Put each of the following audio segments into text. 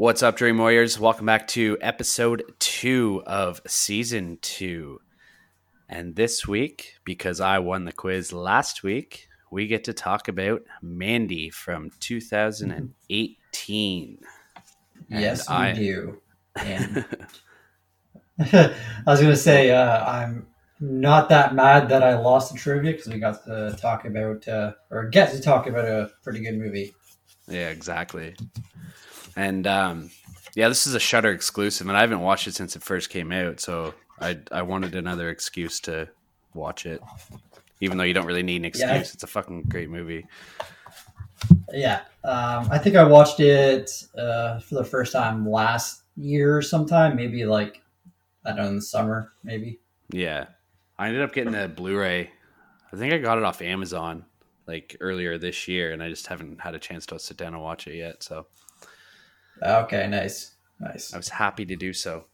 What's up, Dream Warriors? Welcome back to episode two of season two. And this week, because I won the quiz last week, we get to talk about Mandy from 2018. Yes, And I- do. And I was going to say, uh, I'm not that mad that I lost the trivia because we got to talk about, uh, or get to talk about a pretty good movie. Yeah, exactly. And um, yeah, this is a Shudder exclusive, and I haven't watched it since it first came out. So I I wanted another excuse to watch it, even though you don't really need an excuse. Yeah. It's a fucking great movie. Yeah, um, I think I watched it uh, for the first time last year sometime, maybe like, I don't know, in the summer, maybe. Yeah, I ended up getting a Blu-ray. I think I got it off Amazon like earlier this year, and I just haven't had a chance to sit down and watch it yet. So Okay, nice. Nice. I was happy to do so.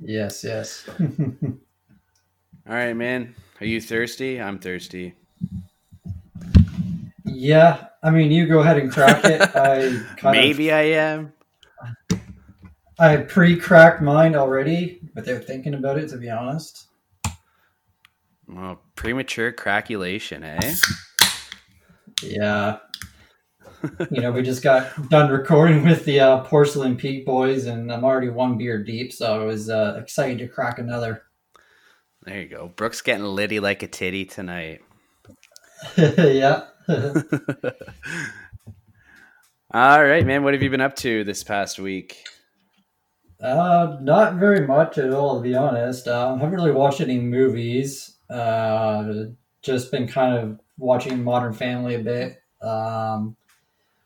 Yes, yes. All right, man. Are you thirsty? I'm thirsty. yeah, I mean, you go ahead and crack it. I kind of Maybe I am. I pre-cracked mine already without thinking about it. To be honest, Well, premature craculation, eh? yeah. you know, we just got done recording with the uh, Porcelain Peak boys, and I'm already one beer deep, so I was uh, excited to crack another. There you go. Brooke's getting litty like a titty tonight. yeah. All right, man. What have you been up to this past week? uh, not very much at all, to be honest. Um, haven't really watched any movies. Uh, just been kind of watching Modern Family a bit. Um,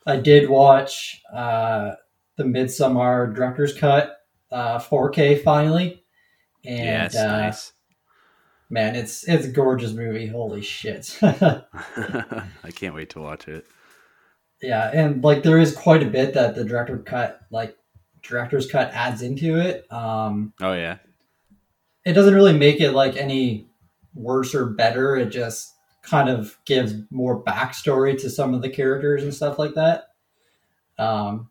I did watch uh, the Midsummer Director's Cut uh, 4K finally, and yes, uh, nice. man, it's it's a gorgeous movie. Holy shit! I can't wait to watch it. yeah, and like there is quite a bit that the director cut, like director's cut, adds into it. Um, Oh yeah, it doesn't really make it like any worse or better. It just kind of gives more backstory to some of the characters and stuff like that. Um,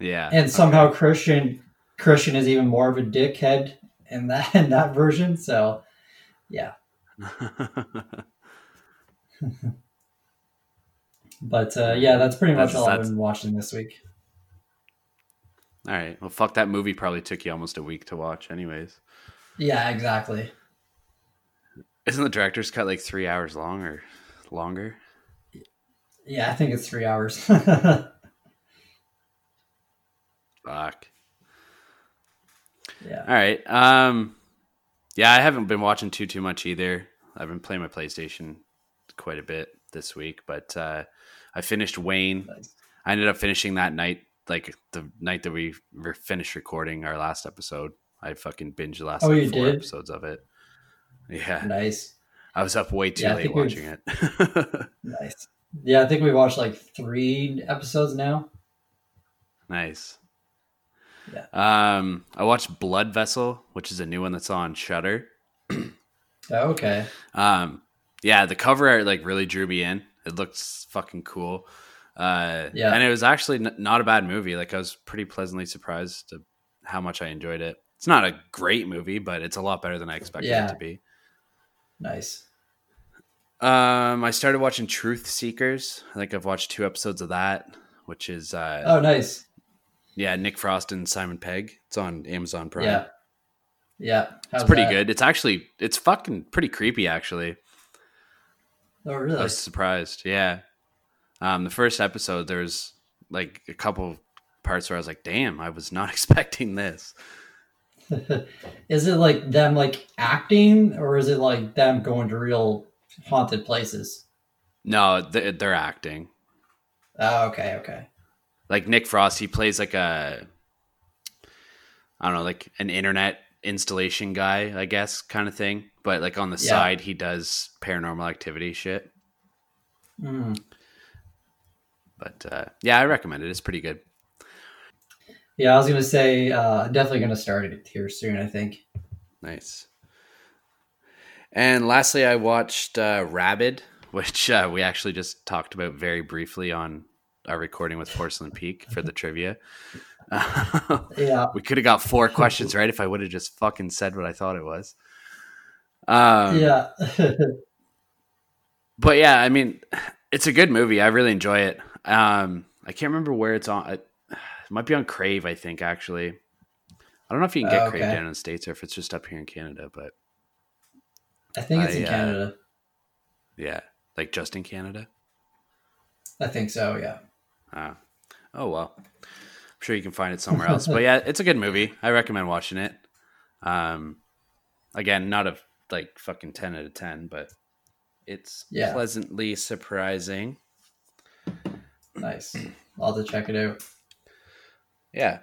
yeah. and somehow Christian Christian is even more of a dickhead in that in that version. So yeah, but uh, yeah, that's pretty much That's- all I've been watching this week. All right. Well, fuck that movie. Probably took you almost a week to watch, anyways. Yeah, exactly. Isn't the director's cut like three hours long or longer? Yeah, I think it's three hours. Fuck. yeah. All right. Um, yeah, I haven't been watching too too much either. I've been playing my PlayStation quite a bit this week, but uh, I finished Wayne. Nice. I ended up finishing that night, like the night that we were finished recording our last episode. I fucking binged the last Oh, like, four did? episodes of it. Yeah, Nice. I was up way too Yeah, late watching it. Nice. Yeah, I think we watched like three episodes now. nice. Yeah. Um, I watched Blood Vessel, which is a new one that's on Shudder. Oh, okay. Um, yeah, the cover art like really drew me in. It looks fucking cool. Uh, Yeah. and it was actually n- not a bad movie. Like I was pretty pleasantly surprised to how much I enjoyed it. It's not a great movie, but it's a lot better than I expected Yeah. it to be. Nice. Um, I started watching Truth Seekers. I think I've watched two episodes of that, which is uh, Oh, nice. yeah, Nick Frost and Simon Pegg. It's on Amazon Prime. Yeah. Yeah. it's pretty that? good. It's actually it's fucking pretty creepy actually. Oh, really? I was surprised. Yeah. Um, the first episode, there's like a couple parts where I was like, "Damn, I was not expecting this." is it like them like acting, or is it like them going to real haunted places? No, they're, they're acting. Oh, okay, okay. Like Nick Frost, he plays like a, I don't know, like an internet installation guy, I guess, kind of thing. But like on the Yeah. side, he does paranormal activity shit. Mm. But uh, yeah, I recommend it. It's pretty good. Yeah, I was gonna say uh, definitely gonna start it here soon. I think. Nice. And lastly, I watched uh, Rabid, which uh, we actually just talked about very briefly on our recording with Porcelain Peak for the trivia. Yeah. we could have got four questions right if I would have just fucking said what I thought it was. Um, yeah. but yeah, I mean, it's a good movie. I really enjoy it. Um, I can't remember where it's on. It might be on Crave, I think. Actually, I don't know if you can get Oh, Crave down in the states or if it's just up here in Canada. But I think it's I, in uh, Canada. yeah, like just in Canada. I think so, yeah. Ah. oh well, I'm sure you can find it somewhere else. but yeah, it's a good movie. I recommend watching it. Um, again, not a like fucking ten out of ten, but it's Yeah. pleasantly surprising. Nice. I'll have to check it out. Yeah.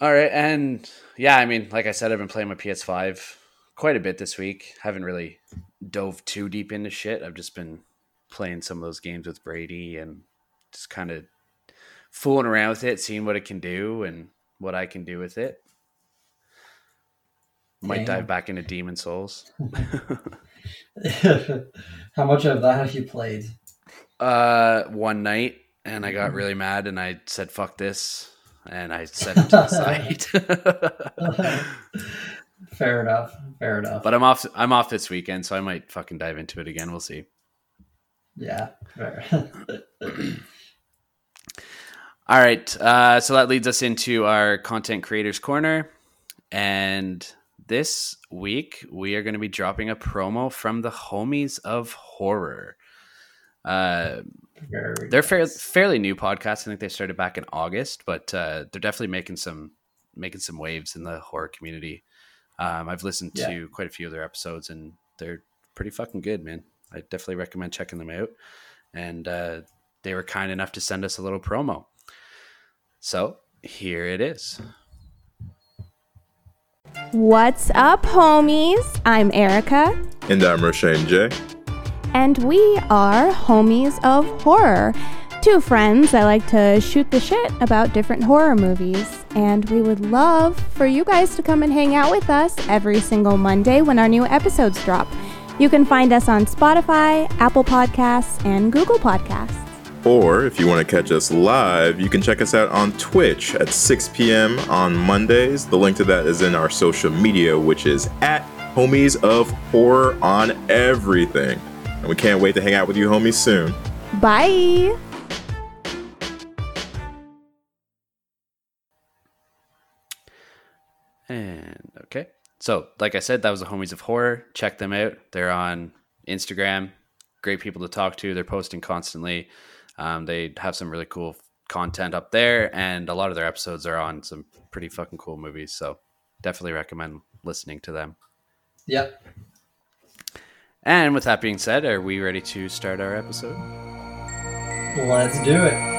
All right, and yeah, I mean, like I said, I've been playing my PS5 quite a bit this week. Haven't really dove too deep into shit. I've just been playing some of those games with Brady and just kind of fooling around with it, seeing what it can do and what I can do with it. Might Damn. dive back into Demon Souls. How much of that have you played? Uh, one night, and I got really mad, and I said, "Fuck this," and I set it to the side. Fair enough. Fair enough. But I'm off. I'm off this weekend, so I might fucking dive into it again. We'll see. yeah. Fair. All right. Uh, so that leads us into our content creators corner, and this week we are going to be dropping a promo from the homies of horror. Uh, Very they're fair, nice. fairly new podcast. I think they started back in August, but uh, they're definitely making some making some waves in the horror community. Um, I've listened Yeah. to quite a few of their episodes, and they're pretty fucking good, man. I definitely recommend checking them out. And uh, they were kind enough to send us a little promo. So here it is. What's up, homies? I'm Erica, And I'm Roshane J. and we are Homies of Horror. Two friends that like to shoot the shit about different horror movies, and we would love for you guys to come and hang out with us every single Monday when our new episodes drop. You can find us on Spotify, Apple Podcasts, and Google Podcasts. Or if you want to catch us live, you can check us out on Twitch at 6 p.m. on Mondays. The link to that is in our social media, which is at Homies of Horror on everything. And we can't wait to hang out with you homies soon. Bye! And okay. So, like I said, that was the Homies of Horror. Check them out. They're on Instagram. Great people to talk to. They're posting constantly. Um, they have some really cool content up there, and a lot of their episodes are on some pretty fucking cool movies. So, definitely recommend listening to them. Yep. And with that being said, are we ready to start our episode? Let's do it.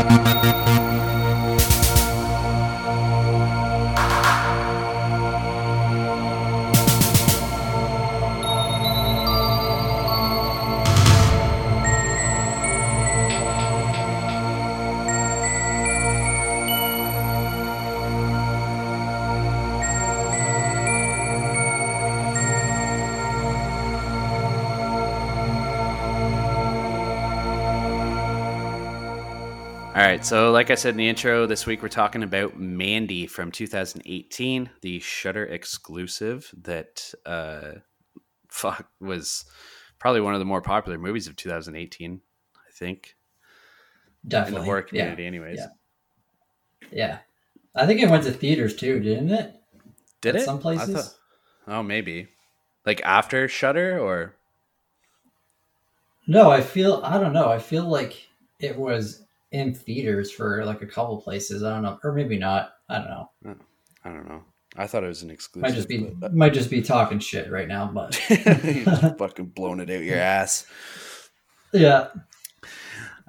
All right, so like I said in the intro, this week we're talking about Mandy from 2018, the Shudder exclusive that uh, fuck was probably one of the more popular movies of 2018. I think Definitely. in the horror Yeah. community, anyways. Yeah. Yeah. I think it went to theaters too, didn't it? Did At it? some places? thought- oh, maybe like after Shudder or No, I feel I don't know. I feel like it was in theaters for like a couple places. I don't know, or maybe not. I don't know. I don't know. I thought it was an exclusive. Might just be but- might just be talking shit right now, but you just fucking blown it out your ass. yeah.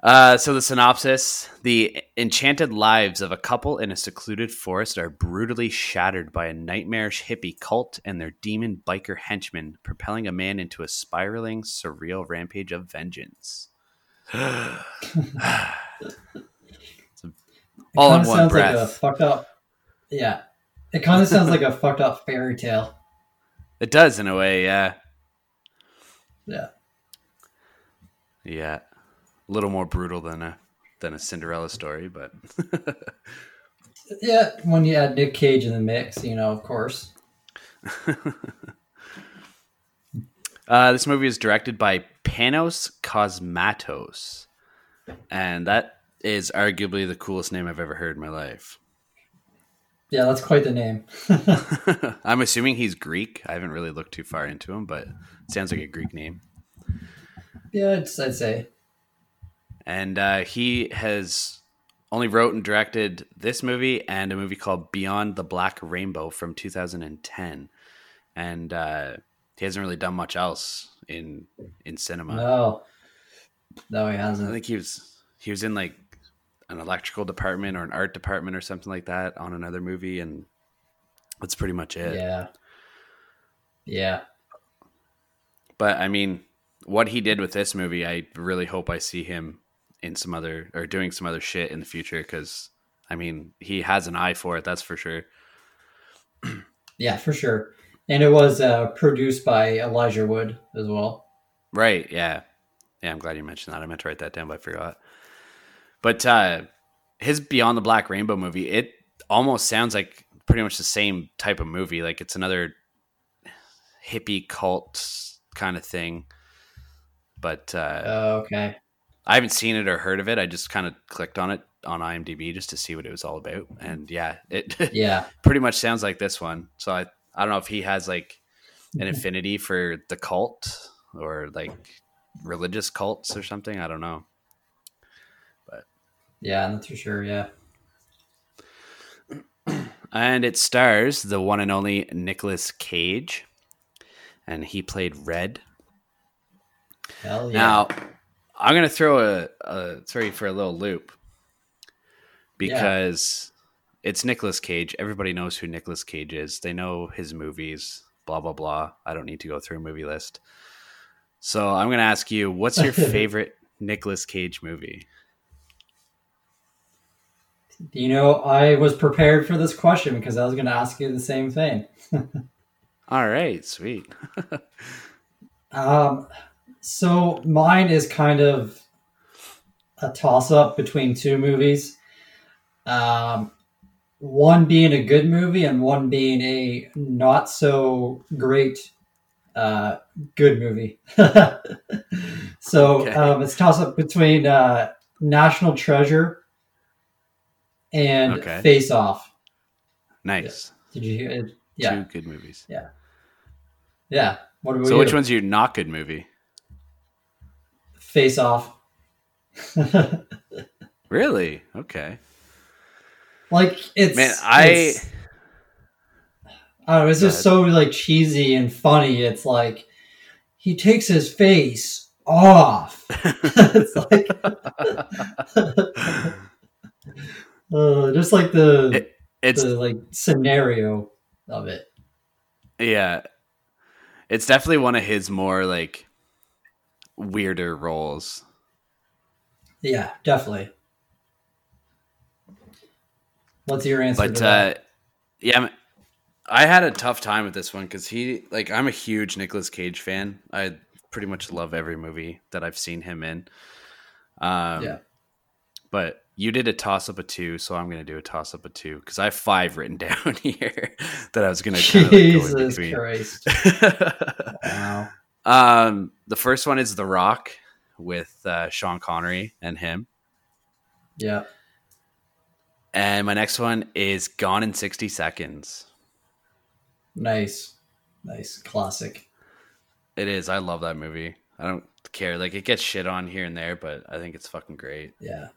Uh, so the synopsis: the enchanted lives of a couple in a secluded forest are brutally shattered by a nightmarish hippie cult and their demon biker henchmen, propelling a man into a spiraling, surreal rampage of vengeance. It's a- It all in one sounds breath. Like a fucked up. Yeah, It kind of sounds like a fucked up fairy tale. It does in a way, yeah. Yeah. Yeah. A little more brutal than a than a Cinderella story, but Yeah, when you add Nick Cage in the mix, you know, of course. uh, this movie is directed by Panos Cosmatos, and that is arguably the coolest name I've ever heard in my life. Yeah, that's quite the name. I'm assuming he's Greek. I haven't really looked too far into him, but it sounds like a Greek name. yeah, it's, I'd say. And uh, he has only wrote and directed this movie and a movie called Beyond the Black Rainbow from 2010. And uh, he hasn't really done much else in in cinema. No. No, he hasn't. I think he was he was in like an electrical department or an art department or something like that on another movie, and that's pretty much it. Yeah. Yeah. But I mean, what he did with this movie, I really hope I see him in some other or doing some other shit in the future because I mean, he has an eye for it. That's for sure. Yeah, for sure. And it was uh, produced by Elijah Wood as well. Right? Yeah. Yeah. I'm glad you mentioned that. I meant to write that down, but I forgot. But uh, his Beyond the Black Rainbow movie, it almost sounds like pretty much the same type of movie. Like it's another hippie cult kind of thing. But uh, Oh, okay. I haven't seen it or heard of it. I just kind of clicked on it on IMDb just to see what it was all about. And yeah, it Yeah. pretty much sounds like this one. So I, I don't know if he has like an affinity for the cult or like religious cults or something. I don't know. But yeah, that's for sure. Yeah. And it stars the one and only Nicolas Cage. And he played Red. Hell yeah. Now, I'm gonna throw a, a throw you for a little loop because it's Nicolas Cage. Everybody knows who Nicolas Cage is. They know his movies. Blah blah blah. I don't need to go through a movie list. So I'm gonna ask you, what's your favorite Nicolas Cage movie? You know, I was prepared for this question because I was going to ask you the same thing. All right, sweet. Um, so mine is kind of a toss up between two movies. Um, one being a good movie and one being a not so great uh, good movie. so Okay. um, it's toss up between uh, National Treasure and Okay. Face Off. Nice. Did you hear it? Yeah, Two good movies. Yeah. Yeah. What about So you? which one's your not good movie? Face Off. Really? Okay. Like it's Man, I it's- I don't know, it's just so like cheesy and funny. It's like he takes his face off. it's like uh, just like the It- it's the like scenario of it. Yeah. It's definitely one of his more like weirder roles. Yeah, definitely. What's your answer? But to that? uh yeah, I had a tough time with this one cuz he like I'm a huge Nicolas Cage fan. I pretty much love every movie that I've seen him in. Um yeah, but you did a toss up of 2, so I'm going to do a toss up of 2 cuz I have 5 written down here that I was going to Jesus Christ! Wow. Um, the first one is The Rock with uh, Sean Connery and him, Yeah, and my next one is Gone in sixty seconds. nice, nice, classic. It is. I love that movie. I don't care. Like it gets shit on here and there, but I think it's fucking great. Yeah.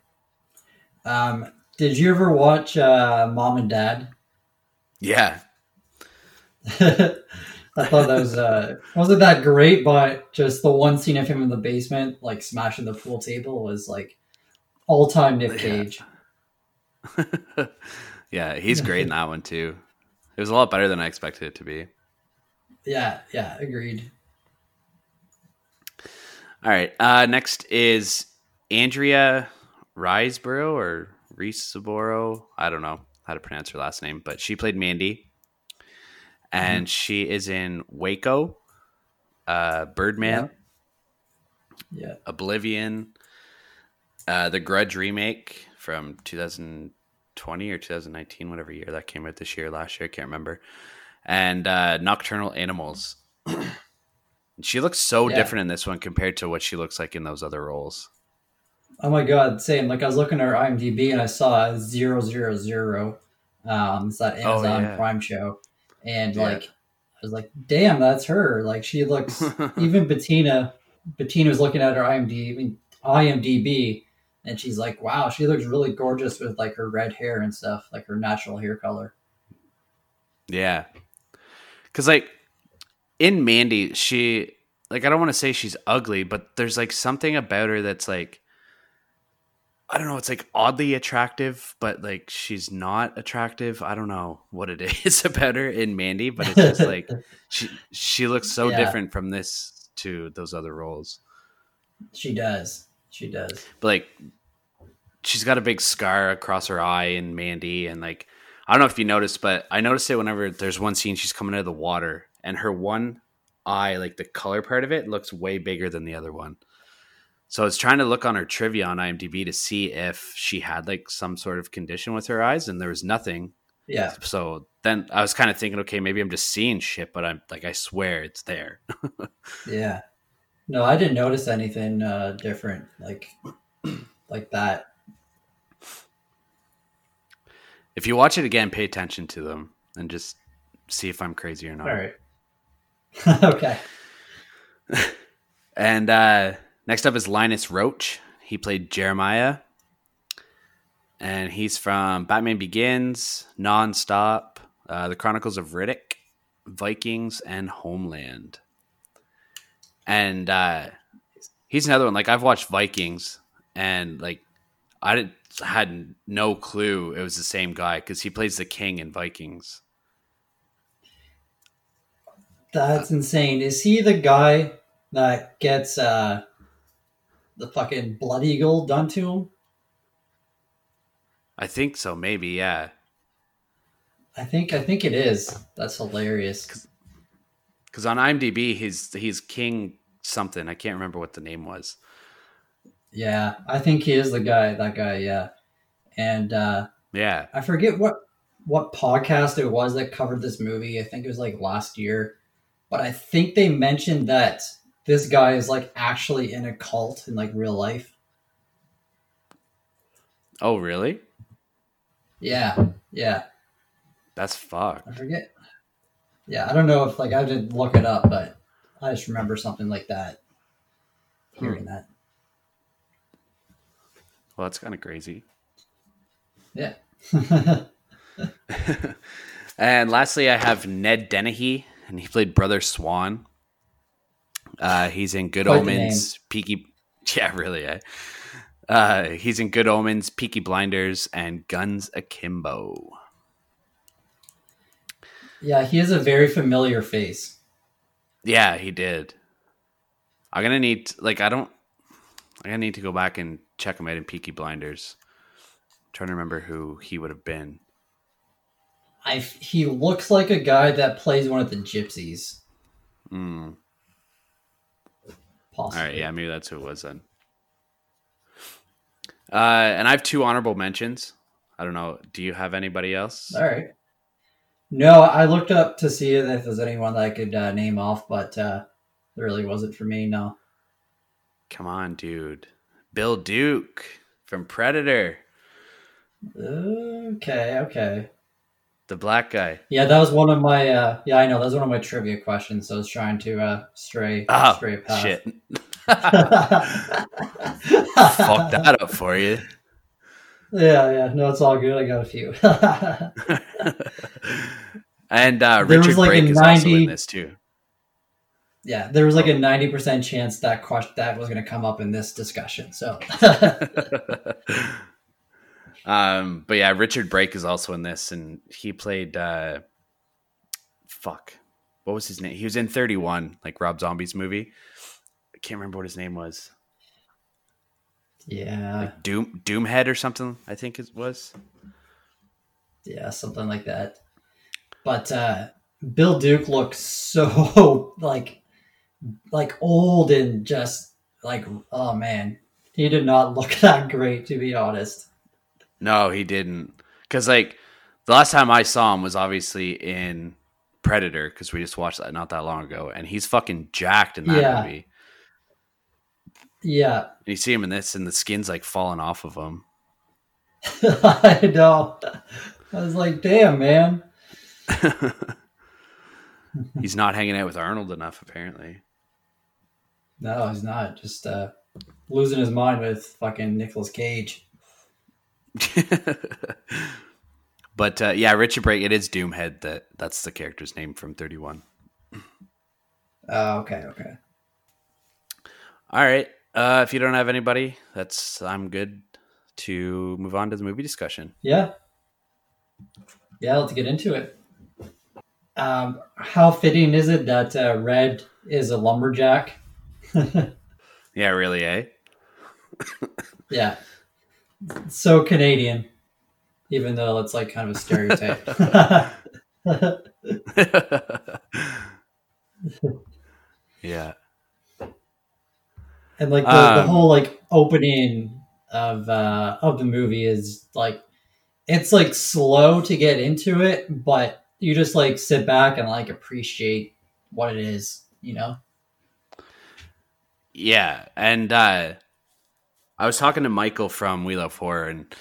Um, did you ever watch uh, Mom and Dad? Yeah, I thought that was uh, wasn't that great, but just the one scene of him in the basement, like smashing the pool table, was like all time Nick. Cage. yeah, he's great in that one too. It was a lot better than I expected it to be. Yeah, yeah, agreed. All right. Uh, next is Andrea Riseborough or Riseborough. I don't know. how to pronounce her last name, but she played Mandy, and she is in Waco, uh, Birdman, Yeah. Oblivion, uh, the Grudge remake from 2020 or 2019, whatever year that came out this year, last year, I can't remember, and uh, Nocturnal Animals. she looks so Yeah. different in this one compared to what she looks like in those other roles. Oh my god, same. Like I was looking at her IMDb and I saw zero zero zero. Um, it's that Oh, Amazon yeah. Prime show, and Yeah. like I was like, damn, that's her. Like she looks. even Bettina, Bettina was looking at her IMDb, IMDb, and she's like, wow, she looks really gorgeous with like her red hair and stuff, like her natural hair color. Yeah. Cause like in Mandy, she like I don't want to say she's ugly, but there's like something about her that's like I don't know, it's like oddly attractive, but like she's not attractive. I don't know what it is about her in Mandy, but it's just like she she looks so Yeah. different from this to those other roles. She does. She does. But like she's got a big scar across her eye in Mandy and like I don't know if you noticed, but I noticed it whenever there's one scene she's coming out of the water and her one eye, like the color part of it, looks way bigger than the other one. So I was trying to look on her trivia on IMDb to see if she had like some sort of condition with her eyes, and there was nothing. Yeah. So then I was kind of thinking, okay, maybe I'm just seeing shit, but I'm like, I swear it's there. Yeah. No, I didn't notice anything uh, different like like that. If you watch it again, pay attention to them and just see if I'm crazy or not. All right. okay. And uh, next up is Linus Roach. He played Jeremiah. And he's from Batman Begins, Nonstop, uh, The Chronicles of Riddick, Vikings, and Homeland. And uh, he's another one. Like, I've watched Vikings, and like, I didn't, had no clue it was the same guy because he plays the king in Vikings. That's insane. Is he the guy that gets uh the fucking blood eagle done to him? I think so, maybe, yeah. I think I think it is. That's hilarious. Because on IMDb, he's he's King something. I can't remember what the name was. Yeah, I think he is the guy. That guy, yeah. And uh Yeah, I forget what what podcast it was that covered this movie. I think it was like last year, but I think they mentioned that this guy is like actually in a cult in like real life. Oh, really? Yeah, yeah. That's fucked. I forget. Yeah, I don't know if like I didn't look it up, but I just remember something like that. Hearing that. Well, that's kind of crazy. Yeah. And lastly, I have Ned Dennehy, and he played Brother Swan. Uh, he's in Good Quite Omens, Peaky. Yeah, really. Eh? Uh, he's in Good Omens, Peaky Blinders, and Guns Akimbo. Yeah, he has a very familiar face. Yeah, he did. I'm gonna need like I don't. I'm gonna need to go back and check him out in Peaky Blinders. trying to remember who he would have been. I he looks like a guy that plays one of the gypsies. Mm. Possibly. All right, yeah, maybe that's who it was then. Uh, and I have two honorable mentions. I don't know. Do you have anybody else? All right. No, I looked up to see if there's anyone that I could uh, name off, but uh, there really wasn't for me. No. Come on, dude. Bill Duke from Predator, Okay. Okay. the black guy. Yeah, that was one of my. Uh, yeah, I know that was one of my trivia questions. So I was trying to uh, stray Oh, stray path. shit. Fuck that up for you. Yeah. Yeah. No, it's all good. I got a few. and uh, There Richard like Brake is also in this too. yeah, there was like a ninety percent chance that question that was going to come up in this discussion. So um, but yeah, Richard Brake is also in this, and he played uh, fuck. What was his name? He was in Thirty One, like Rob Zombie's movie. I can't remember what his name was. Yeah, Like Doom Doomhead or something. I think it was. yeah, something like that. But uh, Bill Duke looks so like like old and just like oh man, he did not look that great to be honest. No, he didn't. Because like the last time I saw him was obviously in Predator because we just watched that not that long ago, and he's fucking jacked in that Yeah. movie. Yeah, And you see him in this, and the skin's like falling off of him. I know. I was like, damn man. he's not hanging out with Arnold enough, apparently. No, he's not. Just uh, losing his mind with fucking Nicolas Cage. but uh, yeah, Richard Brake. It is Doomhead. That that's the character's name from Thirty One. Oh, okay, okay. All right. Uh, if you don't have anybody, that's I'm good to move on to the movie discussion. Yeah. Yeah, let's get into it. Um, how fitting is it that uh, Red is a lumberjack? Yeah, really, eh? Yeah. So Canadian, even though it's like kind of a stereotype. yeah. And like the, the Um, whole like opening of uh of the movie is like it's like slow to get into it but you just like sit back and like appreciate what it is you know Yeah, and uh, I was talking to Michael from We Love Horror, and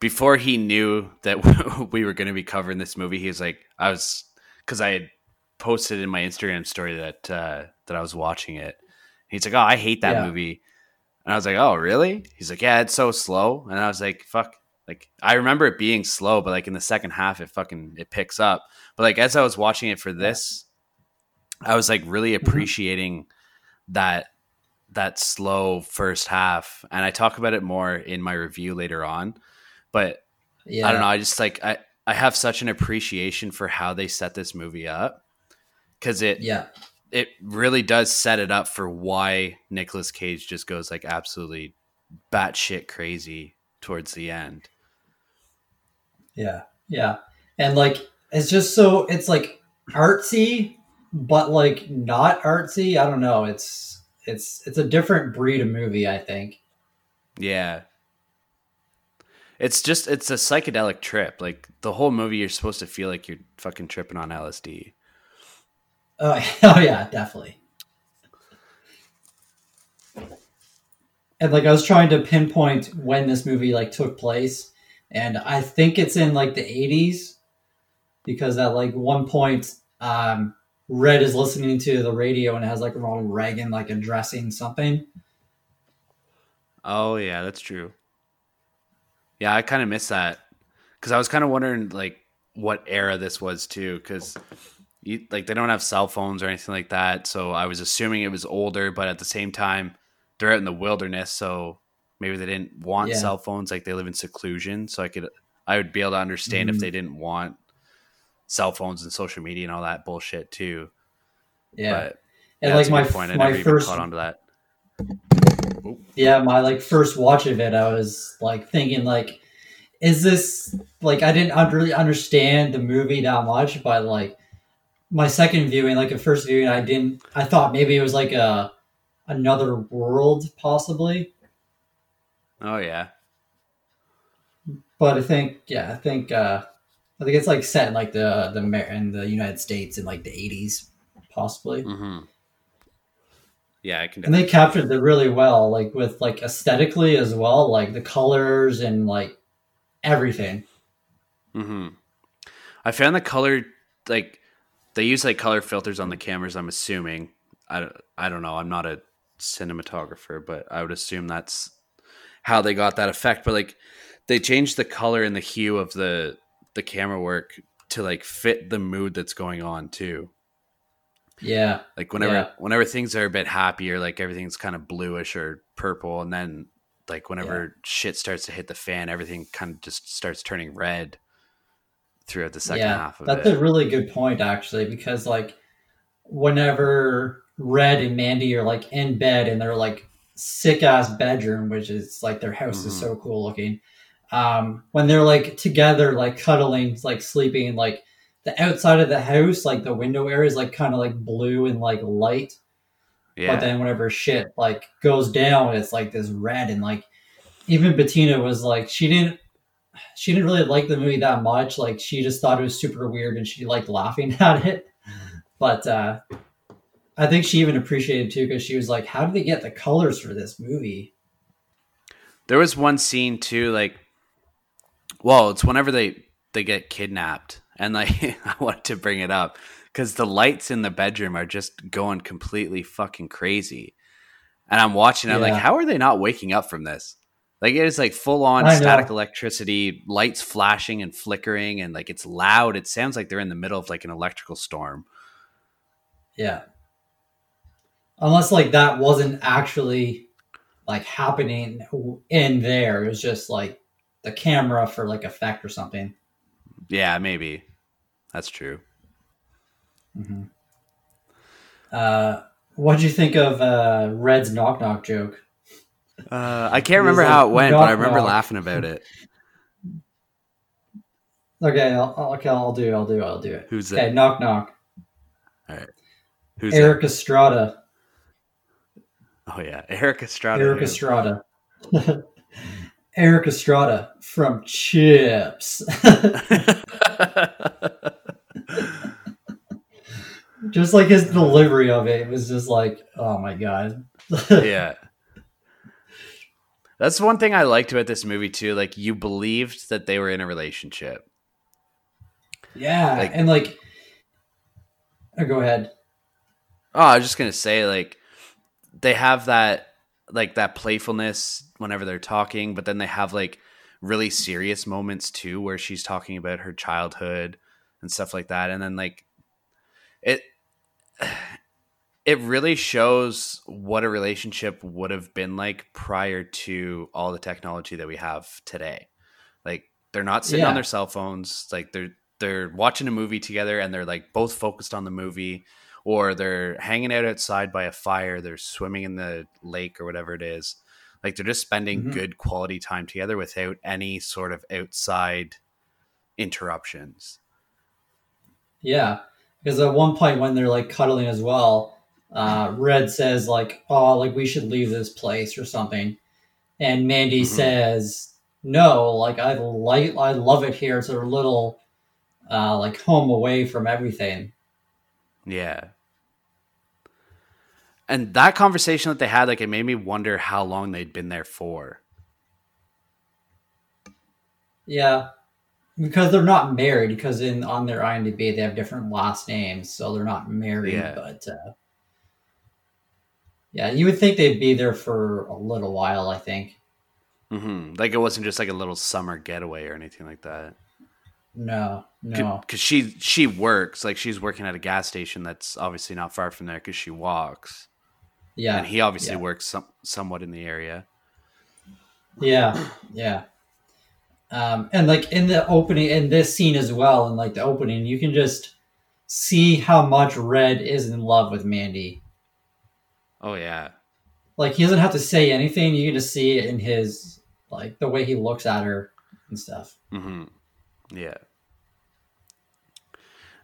before he knew that we were going to be covering this movie, he was like, "I was," because I had posted in my Instagram story that uh, that I was watching it. He's like, "Oh, I hate that Yeah. movie," and I was like, "Oh, really?" He's like, "Yeah, it's so slow," and I was like, "Fuck." Like I remember it being slow, but like in the second half, it fucking it picks up. But like as I was watching it for this, I was like really mm-hmm. appreciating that that slow first half and i talk about it more in my review later on but yeah i don't know i just like i i have such an appreciation for how they set this movie up because it yeah it really does set it up for why Nicolas Cage just goes like absolutely batshit crazy towards the end. yeah yeah and like it's just so it's like artsy but like not artsy i don't know it's it's it's a different breed of movie i think Yeah. It's just it's a psychedelic trip. Like the whole movie you're supposed to feel like you're fucking tripping on LSD. Oh, oh yeah definitely and like I was trying to pinpoint when this movie like took place, and I think it's in like the eighties, because at like one point, um, Red is listening to the radio and has like Ronald Reagan like addressing something. Oh yeah, that's true. Yeah, I kind of miss that because I was kind of wondering like what era this was too, because you like they don't have cell phones or anything like that. So I was assuming it was older, but at the same time, they're out in the wilderness, so maybe they didn't want Yeah. cell phones. Like they live in seclusion, so I could I would be able to understand if Mhm. they didn't want cell phones and social media and all that bullshit too. Yeah, But and yeah, like my point. I my never even first caught onto that. yeah my like first watch of it, I was like thinking like, is this like I didn't really understand the movie that much, but like my second viewing, like a first viewing, I didn't. I thought maybe it was like a another world possibly. Oh yeah, but I think yeah, I think uh I think it's like set in like the the in the United States in like the eighties, possibly. Mm-hmm. yeah, I can. And they captured it really well, like with like aesthetically as well, like the colors and like everything. hmm I found the color like they use like color filters on the cameras. I'm assuming. I don't, I don't know. I'm not a cinematographer, but I would assume that's how they got that effect. But like they changed the color and the hue of the the camera work to like fit the mood that's going on too. Yeah, Like whenever Yeah. whenever things are a bit happier, like everything's kind of bluish or purple, and then like whenever shit starts to hit the fan, everything kind of just starts turning red throughout the second yeah, half of that's it. a really good point actually, because like whenever Red and Mandy are like in bed and they're like sick ass bedroom, which is like their house is Mhm. so cool looking. um, when they're like together, like cuddling, like sleeping, like the outside of the house, like the window area is like kind of like blue and like light. Yeah. But then whenever shit like goes down, it's like this red and like even Bettina was like she didn't she didn't really like the movie that much. Like she just thought it was super weird and she liked laughing at it. But uh I think she even appreciated it too because she was like, "How did they get the colors for this movie?" There was one scene too, like, well, it's whenever they they get kidnapped, and like I wanted to bring it up because the lights in the bedroom are just going completely fucking crazy, and I'm watching. I'm like, how are they not waking up from this? Like it is like full on static electricity, lights flashing and flickering, and like it's loud. It sounds like they're in the middle of like an electrical storm. Yeah. Unless like that wasn't actually like happening in there. It was just like the camera for like effect or something. Yeah, maybe that's true. hmm Uh, what'd you think of uh, Red's knock knock joke? Uh, I can't remember like, how it went, but I remember knock. laughing about it. Okay, I'll, okay, I'll do, I'll do, I'll do it. Who's Okay, that? knock knock. Who's Erik Estrada. Oh yeah, Erik Estrada. Erik? Estrada. Erik Estrada from Chips. just like his delivery of it, it was just like, oh my god. yeah. That's one thing I liked about this movie too. Like you believed that they were in a relationship. Yeah, Like- and like, oh, go ahead. Oh, I was just gonna say like they have that like that playfulness whenever they're talking, but then they have like really serious moments too where she's talking about her childhood and stuff like that. And then like it it really shows what a relationship would have been like prior to all the technology that we have today. Like they're not sitting on their cell phones, like they're they're watching a movie together and they're like both focused on the movie or they're hanging out outside by a fire, they're swimming in the lake or whatever it is. Like they're just spending Mhm. good quality time together without any sort of outside interruptions. Yeah, because at one point when they're like cuddling as well, uh, Red says like, "Oh, like we should leave this place or something," and Mandy Mhm. says, "No, like I like I love it here. It's a little uh, like home away from everything." Yeah. And that conversation that they had, like, it made me wonder how long they'd been there for. Yeah, because they're not married. Because in on their IMDb they have different last names, so they're not married. Yeah. But uh, yeah, you would think they'd be there for a little while. I think. hmm Like, it wasn't just like a little summer getaway or anything like that. No, no. Because she she works, like, she's working at a gas station that's obviously not far from there because she walks. Yeah, And he obviously yeah. works some, somewhat in the area. Yeah, yeah. Um, and like in the opening, in this scene as well, in like the opening, you can just see how much Red is in love with Mandy. Oh, yeah. Like he doesn't have to say anything; you can just see it in his like the way he looks at her and stuff. hmm Yeah.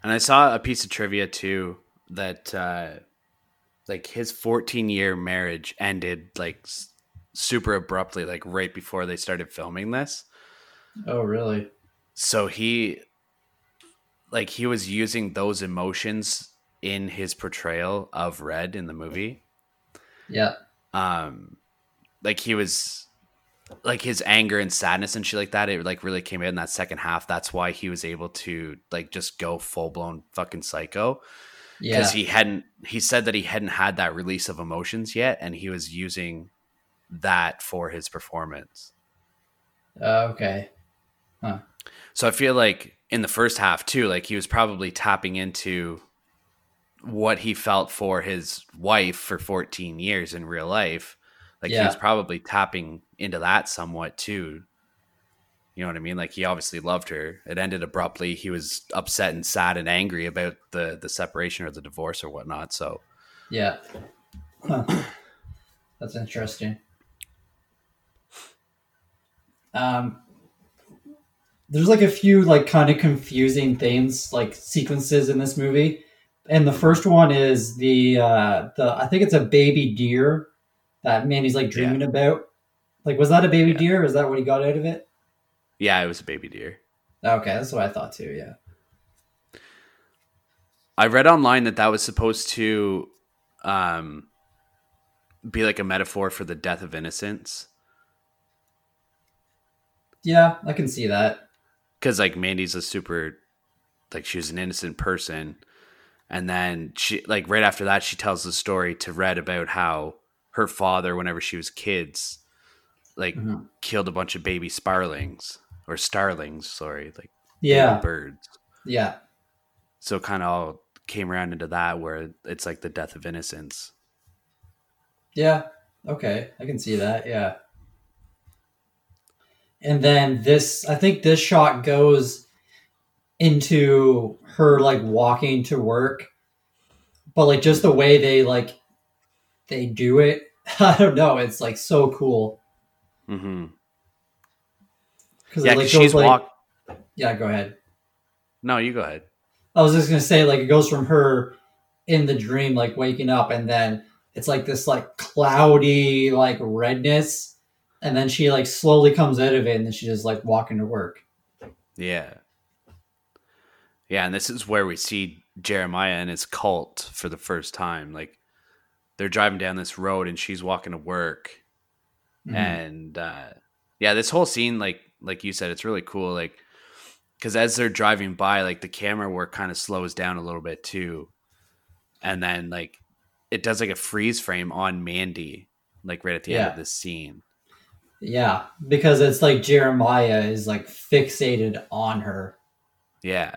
And I saw a piece of trivia too that uh like his 14 year marriage ended like s- super abruptly like right before they started filming this. Oh, really? So he like he was using those emotions in his portrayal of Red in the movie. Yeah, um like he was like his anger and sadness and shit like that it like really came out in that second half. That's why he was able to like just go full-blown fucking psycho. Yeah, because he hadn't he said that he hadn't had that release of emotions yet and he was using that for his performance. Uh, okay. so i feel like in the first half too like he was probably tapping into what he felt for his wife for 14 years in real life like he Yeah. was probably tapping into that somewhat too you know what i mean like he obviously loved her it ended abruptly he was upset and sad and angry about the the separation or the divorce or whatnot so Yeah. Huh. That's interesting. Um, there's like a few like kind of confusing things like sequences in this movie and the first one is the uh the i think it's a baby deer that mandy's like dreaming about like was that a baby Yeah. deer is that what he got out of it Yeah, it was a baby deer. okay that's what i thought too yeah I read online that that was supposed to um, be like a metaphor for the death of innocence. yeah i can see that because like Mandy's a super like she was an innocent person and then she like right after that she tells the story to Red about how her father whenever she was kids like Mhm. killed a bunch of baby sparlings or starlings sorry like yeah birds yeah so kind of all came around into that where it's like the death of innocence Yeah. Okay. I can see that. Yeah. And then this, I think this shot goes into her like walking to work, but like just the way they like they do it. I don't know. It's like so cool mm-hmm. because yeah like she's like walk yeah. Go ahead. no you go ahead I was just gonna say like it goes from her in the dream like waking up and then it's like this like cloudy like redness and then she like slowly comes out of it and then she's just like walking to work. Yeah. Yeah, and this is where we see Jeremiah and his cult for the first time. Like they're driving down this road and she's walking to work. Mhm. And uh yeah, this whole scene like like you said it's really cool like cuz as they're driving by like the camera work kind of slows down a little bit too. And then like it does like a freeze frame on Mandy like right at the end of this scene. Yeah, because it's like Jeremiah is like fixated on her Yeah.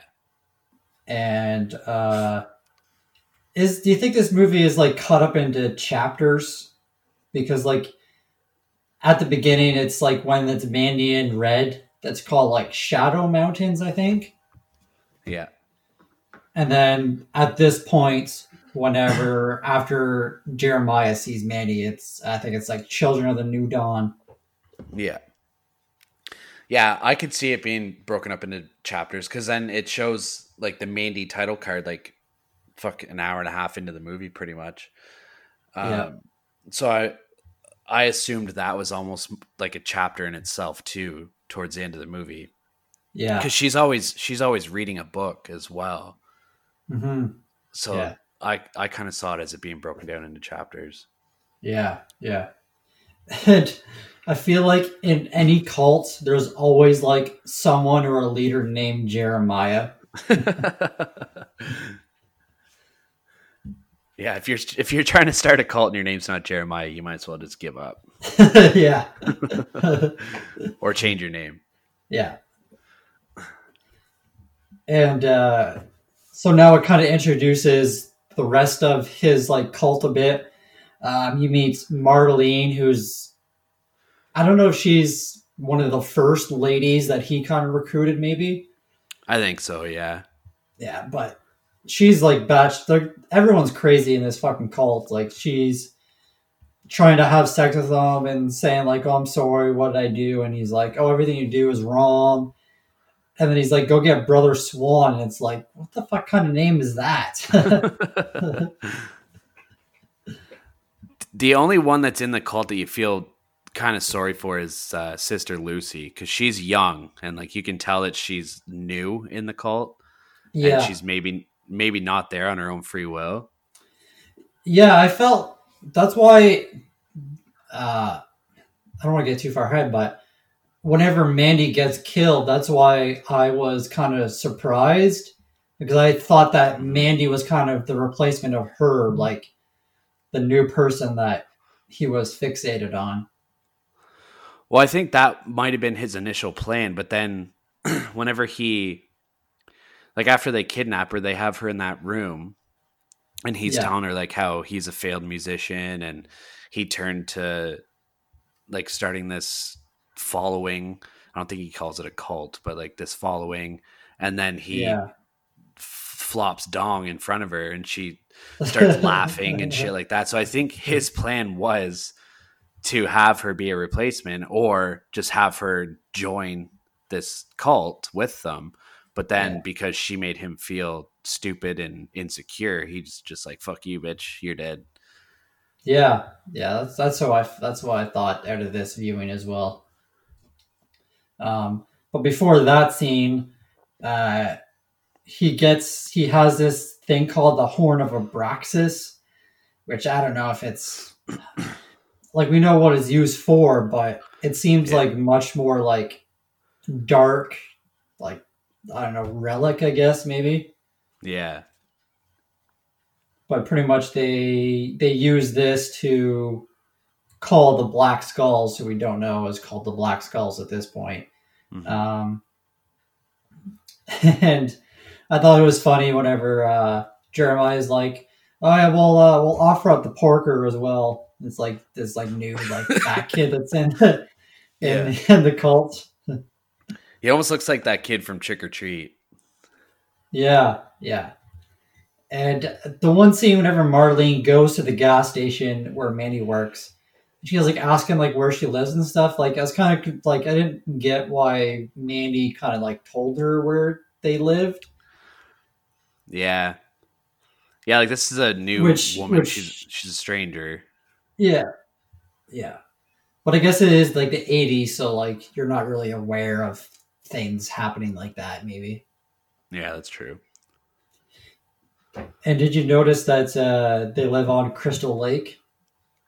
And uh is do you think this movie is like cut up into chapters because like at the beginning it's like when it's mandy and red that's called like shadow mountains i think Yeah. and then at this point whenever after jeremiah sees mandy it's i think it's like children of the new dawn Yeah. Yeah, I could see it being broken up into chapters because then it shows like the Mandy title card, like fuck an hour and a half into the movie, pretty much. Um, Yeah. So I, I assumed that was almost like a chapter in itself too, towards the end of the movie, yeah because she's always she's always reading a book as well. hmm So Yeah. I I kind of saw it as it being broken down into chapters. Yeah, yeah. And I feel like in any cult, there's always like someone or a leader named Jeremiah. yeah, if you're if you're trying to start a cult and your name's not Jeremiah, you might as well just give up yeah. or change your name. yeah. And uh, so now it kind of introduces the rest of his like cult a bit. Um, you meet Marlene, who's I don't know if she's one of the first ladies that he kind of recruited, maybe. I think so. Yeah. Yeah, but she's like batch. Everyone's crazy in this fucking cult. Like she's trying to have sex with him and saying like, "Oh, I'm sorry. What did I do?" And he's like, "Oh, everything you do is wrong." And then he's like, "Go get Brother Swan." And it's like, what the fuck kind of name is that? the only one that's in the cult that you feel kind of sorry for is uh, Sister Lucy because she's young and like you can tell that she's new in the cult yeah, and she's maybe maybe not there on her own free will. yeah. I felt that's why. Uh, I don't want to get too far ahead, but whenever Mandy gets killed, that's why I was kind of surprised because I thought that Mandy was kind of the replacement of her, like the new person that he was fixated on. Well, I think that might have been his initial plan, but then whenever he like after they kidnap her, they have her in that room and he's Yeah. telling her like how he's a failed musician and he turned to like starting this following. I don't think he calls it a cult, but like this following and then he yeah, flops dong in front of her and she starts laughing and shit like that. So I think his plan was to have her be a replacement or just have her join this cult with them. But then Yeah. because she made him feel stupid and insecure, he's just like, fuck you, bitch, you're dead. Yeah, yeah, that's that's how I that's what I thought out of this viewing as well. Um, but before that scene, uh, he gets he has this thing called the Horn of Abraxas, which I don't know if it's like we know what it's used for, but it seems Yeah. like much more like dark, like I don't know, relic, I guess maybe. Yeah. but pretty much they they use this to call the black skulls who we don't know is called the black skulls at this point Mhm. um, and i thought it was funny whenever uh, Jeremiah is like oh yeah we'll uh, we'll offer up the porker as well it's like this like new like fat kid that's in the, in, in the cult he almost looks like that kid from Trick or Treat. Yeah, yeah. And the one scene whenever Marlene goes to the gas station where Mandy works, she was like asking like where she lives and stuff. Like I was kind of like I didn't get why Mandy kind of like told her where they lived. Yeah. Yeah, like this is a new Which- woman. which- She's she's a stranger. Yeah, yeah. But I guess it is like the '80s, so like you're not really aware of things happening like that, maybe. Yeah, that's true. And did you notice that uh, they live on Crystal Lake?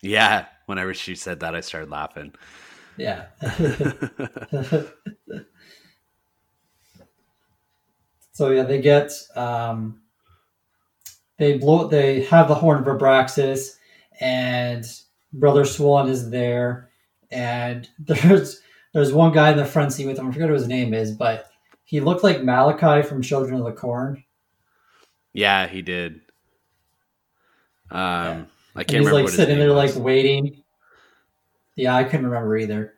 Yeah. Whenever she said that, I started laughing. Yeah. So yeah, they get um, they blow they have the horn of Abraxas, and Brother Swan is there, and there's there's one guy in the front seat with him. I forget what his name is, but he looked like Malachi from Children of the Corn. yeah, he did. Um, I And can't he's remember like sitting there was. like waiting. Yeah, I couldn't remember either.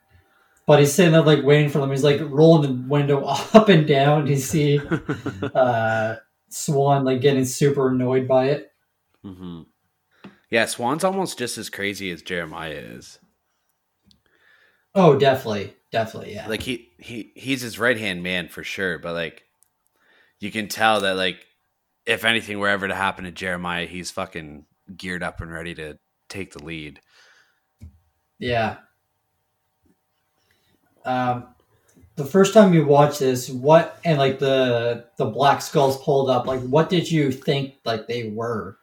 But he's sitting there like waiting for them. He's like rolling the window up and down. You see uh, Swan like getting super annoyed by it. hmm Yeah, Swan's almost just as crazy as Jeremiah is. Oh, definitely, definitely, yeah. Like he he he's his right hand man for sure, but like you can tell that like if anything were ever to happen to Jeremiah, he's fucking geared up and ready to take the lead. yeah. Um, the first time you watch this, what and like the the black skulls pulled up, like what did you think like they were?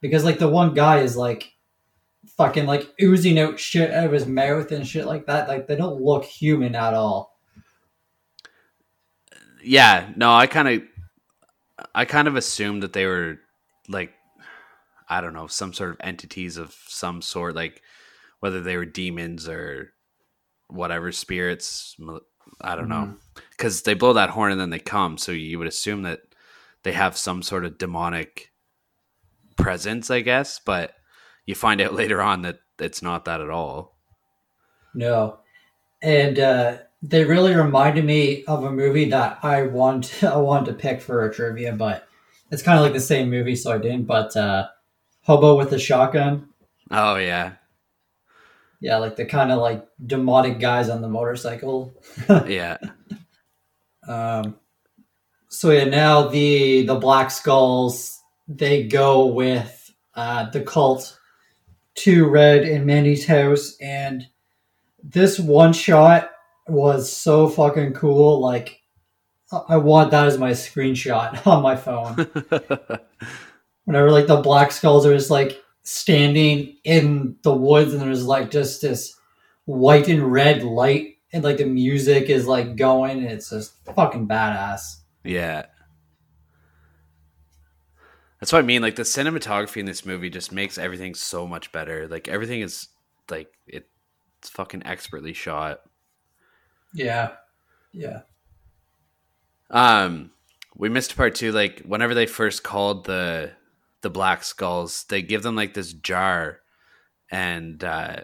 Because like the one guy is like fucking like oozing out shit out of his mouth and shit like that. Like they don't look human at all. Yeah, no, I kind of I kind of assumed that they were like I don't know, some sort of entities of some sort like whether they were demons or whatever spirits, I don't know. Cuz they blow that horn and then they come, so you would assume that they have some sort of demonic presence, I guess, but you find out later on that it's not that at all. No. And uh, they really reminded me of a movie that I want I wanted to pick for a trivia, but it's kind of like the same movie, so I didn't. But uh, Hobo with a Shotgun, Oh yeah. Yeah, like the kind of like demonic guys on the motorcycle. Yeah. Um, so yeah, now the the Black Skulls they go with uh, the cult to Red and Mandy's house, and this one shot was so fucking cool. Like, I- I want that as my screenshot on my phone. Whenever like the Black Skulls are just like standing in the woods, and there's like just this white and red light, and like the music is like going, and it's just fucking badass. Yeah. That's what I mean. Like the cinematography in this movie just makes everything so much better. Like everything is like it, it's fucking expertly shot. Yeah, yeah, Um, we missed part two. Like whenever they first called the the black skulls, they give them like this jar, and uh,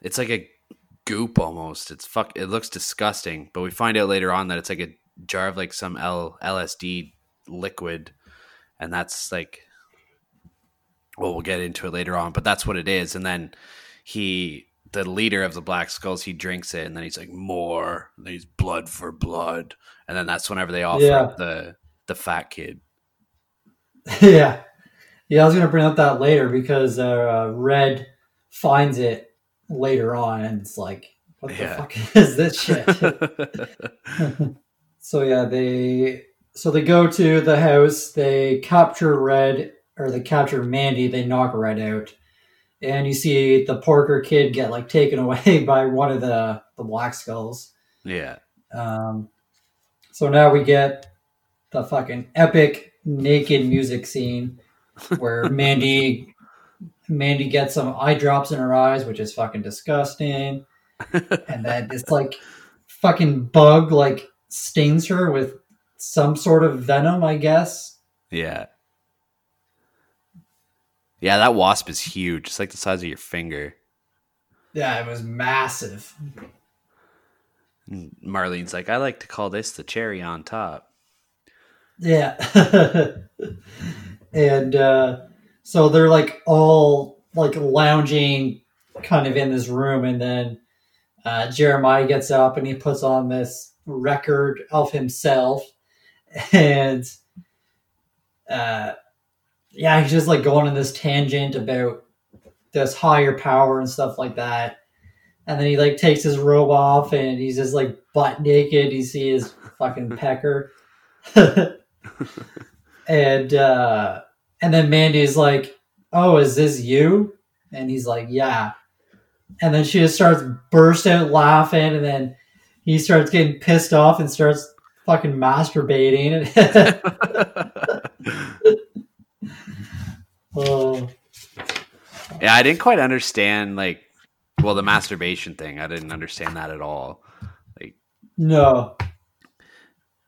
it's like a goop almost. It's fuck. It looks disgusting, but we find out later on that it's like a jar of like some L- LSD liquid, and that's like. Well, we'll get into it later on, but that's what it is. And then he the leader of the Black Skulls, he drinks it, and then he's like, "More." And he's blood for blood, and then that's whenever they offer Yeah. the the fat kid. yeah, yeah. I was gonna bring up that later because uh, Red finds it later on, and it's like, what the Yeah. fuck is this shit? so yeah, they so they go to the house, they capture Red or they capture Mandy, they knock Red out, and you see the Porker kid get like taken away by one of the the Black Skulls. yeah, Um, so now we get the fucking epic naked music scene where Mandy Mandy gets some eye drops in her eyes, which is fucking disgusting. And then this like fucking bug like stings her with some sort of venom, I guess. yeah, yeah. That wasp is huge. It's like the size of your finger. Yeah, it was massive. And Marlene's like, I like to call this the cherry on top. Yeah. and uh, so they're like all like lounging kind of in this room and then uh, Jeremiah gets up and he puts on this record of himself and uh, yeah, he's just like going on this tangent about this higher power and stuff like that. And then he like takes his robe off and he's just like butt naked. You see his fucking pecker. and uh and then Mandy's like, "Oh, is this you?" And he's like, "Yeah." And then she just starts burst out laughing, and then he starts getting pissed off and starts fucking masturbating. oh, Yeah, I didn't quite understand like well the masturbation thing. I didn't understand that at all. Like No,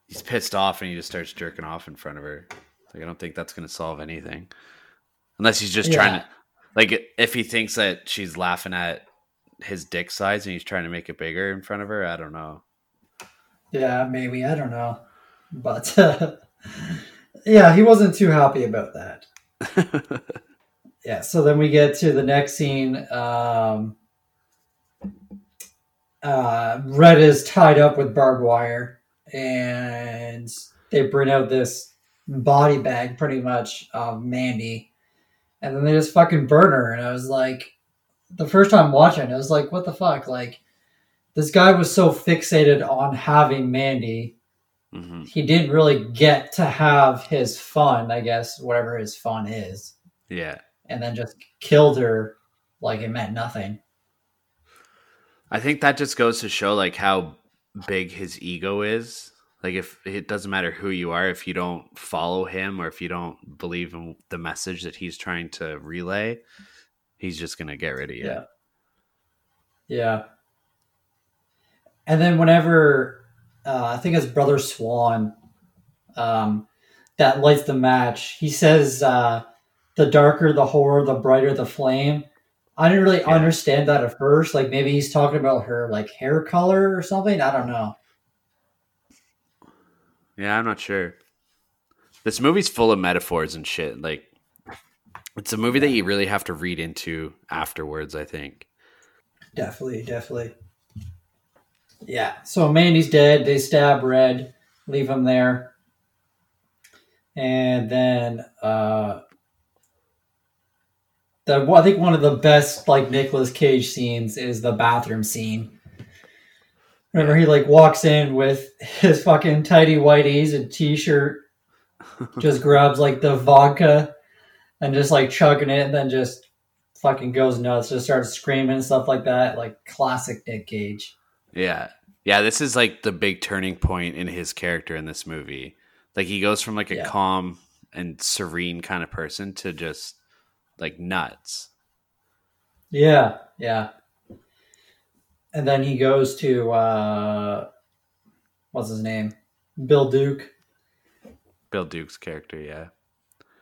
He's pissed off and he just starts jerking off in front of her. Like I don't think that's going to solve anything. Unless he's just trying to like if he thinks that she's laughing at his dick size and he's trying to make it bigger in front of her, I don't know. yeah, maybe I don't know, but yeah, he wasn't too happy about that. yeah so then we get to the next scene um uh red is tied up with barbed wire and they bring out this body bag pretty much of mandy and then they just fucking burn her and i was like the first time watching i was like what the fuck like this guy was so fixated on having mandy hmm he didn't really get to have his fun i guess whatever his fun is Yeah. and then just killed her like it meant nothing. I think that just goes to show like how big his ego is. Like if it doesn't matter who you are, if you don't follow him or if you don't believe in the message that he's trying to relay, he's just gonna get rid of you. Yeah. Yeah. And then whenever uh, I think it's Brother Swan um, that lights the match, he says, uh, "The darker the horror, the brighter the flame." I didn't really Yeah. understand that at first. Like maybe he's talking about her like hair color or something. I don't know. Yeah, I'm not sure. This movie's full of metaphors and shit. Like it's a movie that you really have to read into afterwards, I think. Definitely, definitely. Yeah. So Mandy's dead. They stab Red, leave him there, and then uh, the I think one of the best like Nicolas Cage scenes is the bathroom scene. Remember, he like walks in with his fucking tidy whities and t-shirt, just grabs like the vodka and just like chugging it, and then just fucking goes nuts, just starts screaming and stuff like that. Like classic Nick Cage. Yeah. Yeah, this is like the big turning point in his character in this movie. Like he goes from like a Yeah. calm and serene kind of person to just like nuts. Yeah, yeah. And then he goes to uh what's his name? Bill Duke. Bill Duke's character, yeah.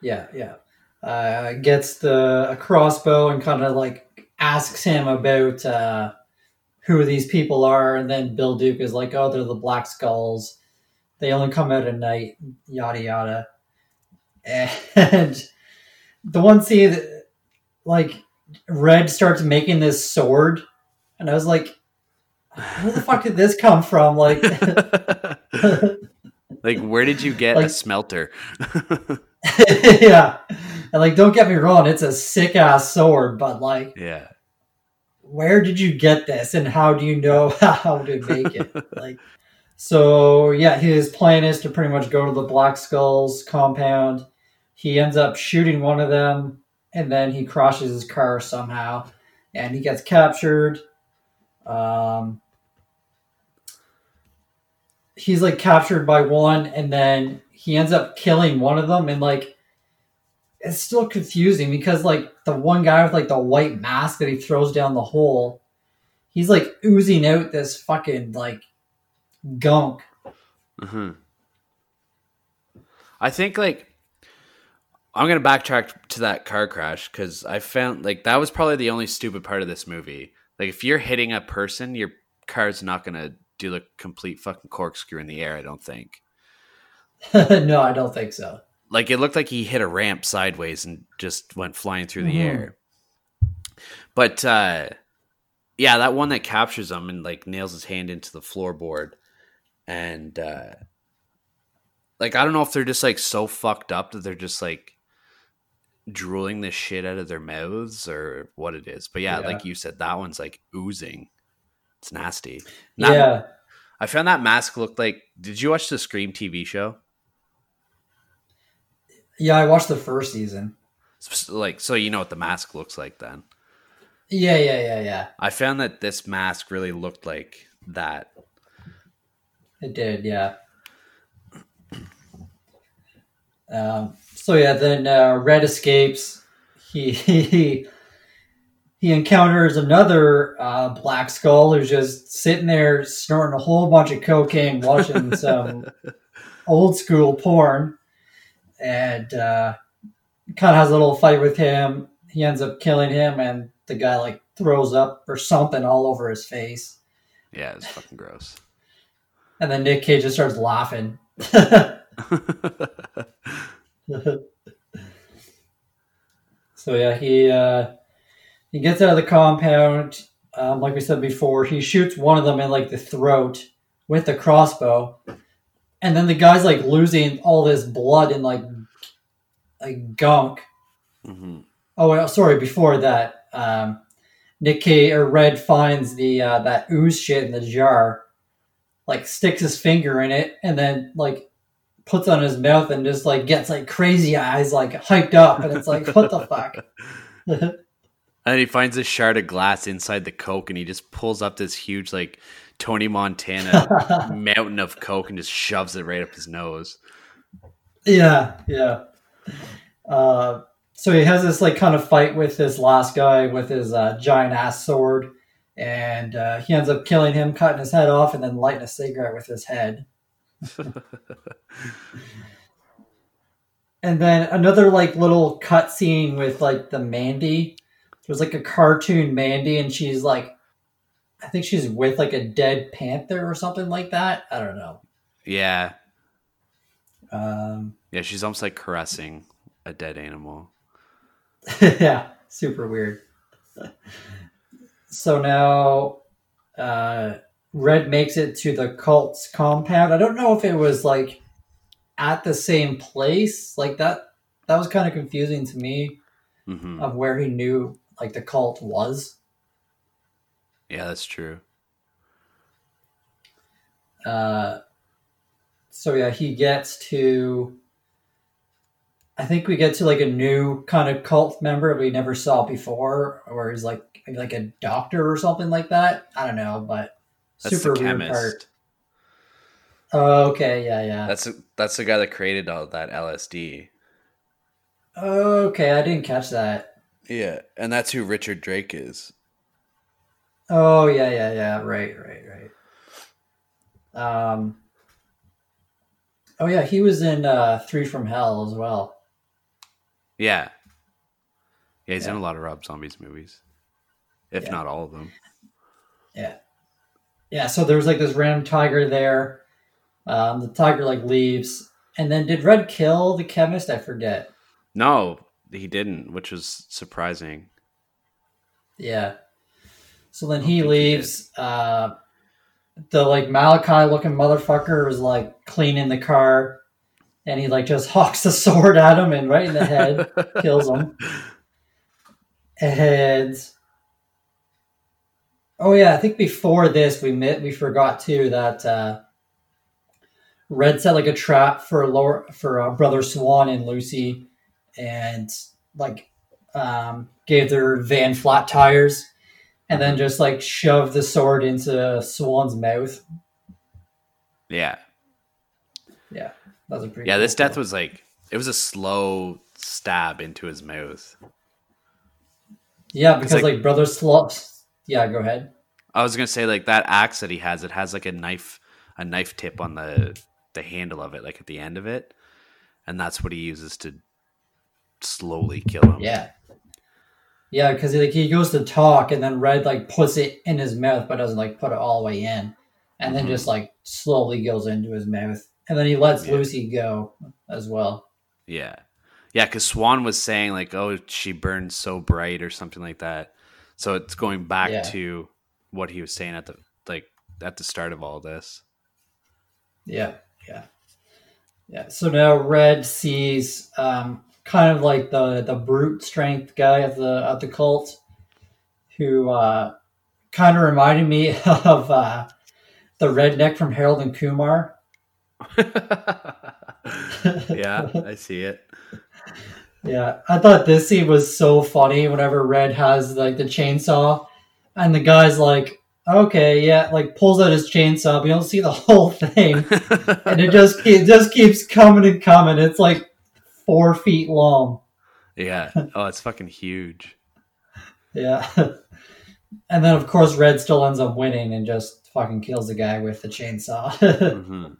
Yeah, yeah. Uh gets the a crossbow and kind of like asks him about uh who these people are and then Bill Duke is like, "Oh, they're the Black Skulls. They only come out at night." Yada yada. And the one scene that like Red starts making this sword and I was like, "Where the fuck did this come from?" Like, like, where did you get a smelter? yeah, and like, don't get me wrong, it's a sick ass sword, but like, yeah. where did you get this, and how do you know how to make it? like, so yeah, his plan is to pretty much go to the Black Skulls compound. He ends up shooting one of them, and then he crashes his car somehow, and he gets captured. Um, he's like captured by one, and then he ends up killing one of them, and like it's still confusing because like the one guy with like the white mask that he throws down the hole, he's like oozing out this fucking like gunk. hmm I think like I'm gonna backtrack to that car crash because I found like that was probably the only stupid part of this movie. Like if you're hitting a person, your car's not gonna do the complete fucking corkscrew in the air. I don't think. no, I don't think so. Like it looked like he hit a ramp sideways and just went flying through the Mhm. air. But uh yeah, that one that captures him and like nails his hand into the floorboard and uh like I don't know if they're just like so fucked up that they're just like drooling this shit out of their mouths or what it is. But yeah, Yeah. like you said, that one's like oozing. It's nasty. That- yeah, I found that mask looked like did you watch the Scream TV show? yeah. I watched the first season. Like so you know what the mask looks like then. Yeah, yeah, yeah, yeah. I found that this mask really looked like that. It did, yeah. Um, so yeah, then uh, Red escapes. He he he encounters another uh, Black Skull who's just sitting there snorting a whole bunch of cocaine, watching some old school porn, and uh, kind of has a little fight with him. He ends up killing him, and the guy like throws up or something all over his face. Yeah, it's fucking gross. And then Nick Cage just starts laughing. so yeah, he uh, he gets out of the compound. Um, like we said before, he shoots one of them in like the throat with the crossbow, and then the guy's like losing all this blood and like like gunk. hmm Oh, well, sorry. Before that, um, Nick or Red finds the uh, that ooze shit in the jar, like sticks his finger in it, and then like puts on his mouth and just like gets like crazy eyes, like hyped up, and it's like, what the fuck? And he finds a shard of glass inside the coke, and he just pulls up this huge like Tony Montana mountain of coke and just shoves it right up his nose. yeah, yeah. Uh, so he has this like kind of fight with this last guy with his uh, giant ass sword, and uh, he ends up killing him, cutting his head off, and then lighting a cigarette with his head. and then another like little cut scene with like the Mandy. There's like a cartoon Mandy, and she's like, I think she's with like a dead panther or something like that. I don't know. Yeah, Um, yeah, she's almost like caressing a dead animal. yeah, super weird. So now, uh, Red makes it to the cult's compound. I don't know if it was like at the same place, like that. That was kind of confusing to me hmm of where he knew like the cult was. Yeah, that's true. Uh, so yeah, he gets to. I think we get to like a new kind of cult member we never saw before, or he's like like a doctor or something like that. I don't know, but That's super the weird chemist. part. Oh, okay, yeah, yeah. That's that's the guy that created all that LSD. okay, I didn't catch that. Yeah, and that's who Richard Brake is. Oh yeah, yeah, yeah. Right, right, right. Um. Oh yeah, he was in uh, Three from Hell as well. Yeah. Yeah, he's in a lot of Rob Zombies movies. If Yeah. not all of them. Yeah. Yeah, so there was like this random tiger there. Um, the tiger like leaves. And then did Red kill the chemist? I forget. No, he didn't, which was surprising. Yeah. So then he think he leaves. uh, the like Malachi looking motherfucker is like cleaning the car, and he like just hawks the sword at him and right in the head, kills him. And oh yeah, I think before this we met. We forgot too that uh, Red set like a trap for Lord for uh, brother Swan and Lucy, and like um, gave their van flat tires, and then just like shoved the sword into Swan's mouth. Yeah. Yeah, that was a pretty. Yeah, cool this death was like it was a slow stab into his mouth. Yeah, because like- like, brother Slot. Yeah, go ahead. I was gonna say like that axe that he has, it has like a knife, a knife tip on the the handle of it, like at the end of it, and that's what he uses to slowly kill him. Yeah. Yeah, because like he goes to talk, and then Red like puts it in his mouth, but doesn't like put it all the way in, and then Mhm. just like slowly goes into his mouth, and then he lets Yeah. Lucy go as well. yeah, yeah. Because Swan was saying like, "Oh, she burns so bright" or something like that. So it's going back Yeah. to what he was saying at the like at the start of all this. Yeah, yeah, yeah. So now Red sees um, kind of like the the brute strength guy of the of the cult, who uh, kind of reminded me of uh, the redneck from Harold and Kumar. yeah, I see it. Yeah, I thought this scene was so funny. Whenever Red has like the chainsaw, and the guy's like, "Okay, yeah," like pulls out his chainsaw, but you don't see the whole thing, and it just it just keeps coming and coming. It's like four feet long. yeah. Oh, it's fucking huge. Yeah, and then of course Red still ends up winning and just fucking kills the guy with the chainsaw. hmm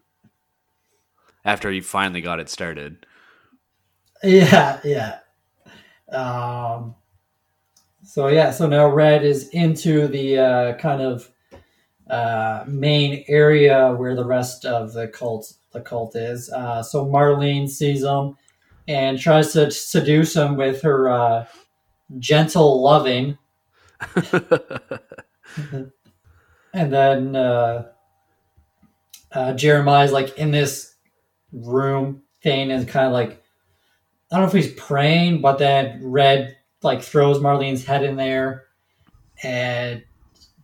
After he finally got it started. Yeah, yeah. Um, so yeah, so now Red is into the uh, kind of uh, main area where the rest of the cult the cult is. Uh, so Marlene sees him and tries to seduce him with her uh, gentle loving, and then uh, uh, Jeremiah's like in this room thing and kind of like I don't know if he's praying, but then Red like throws Marlene's head in there, and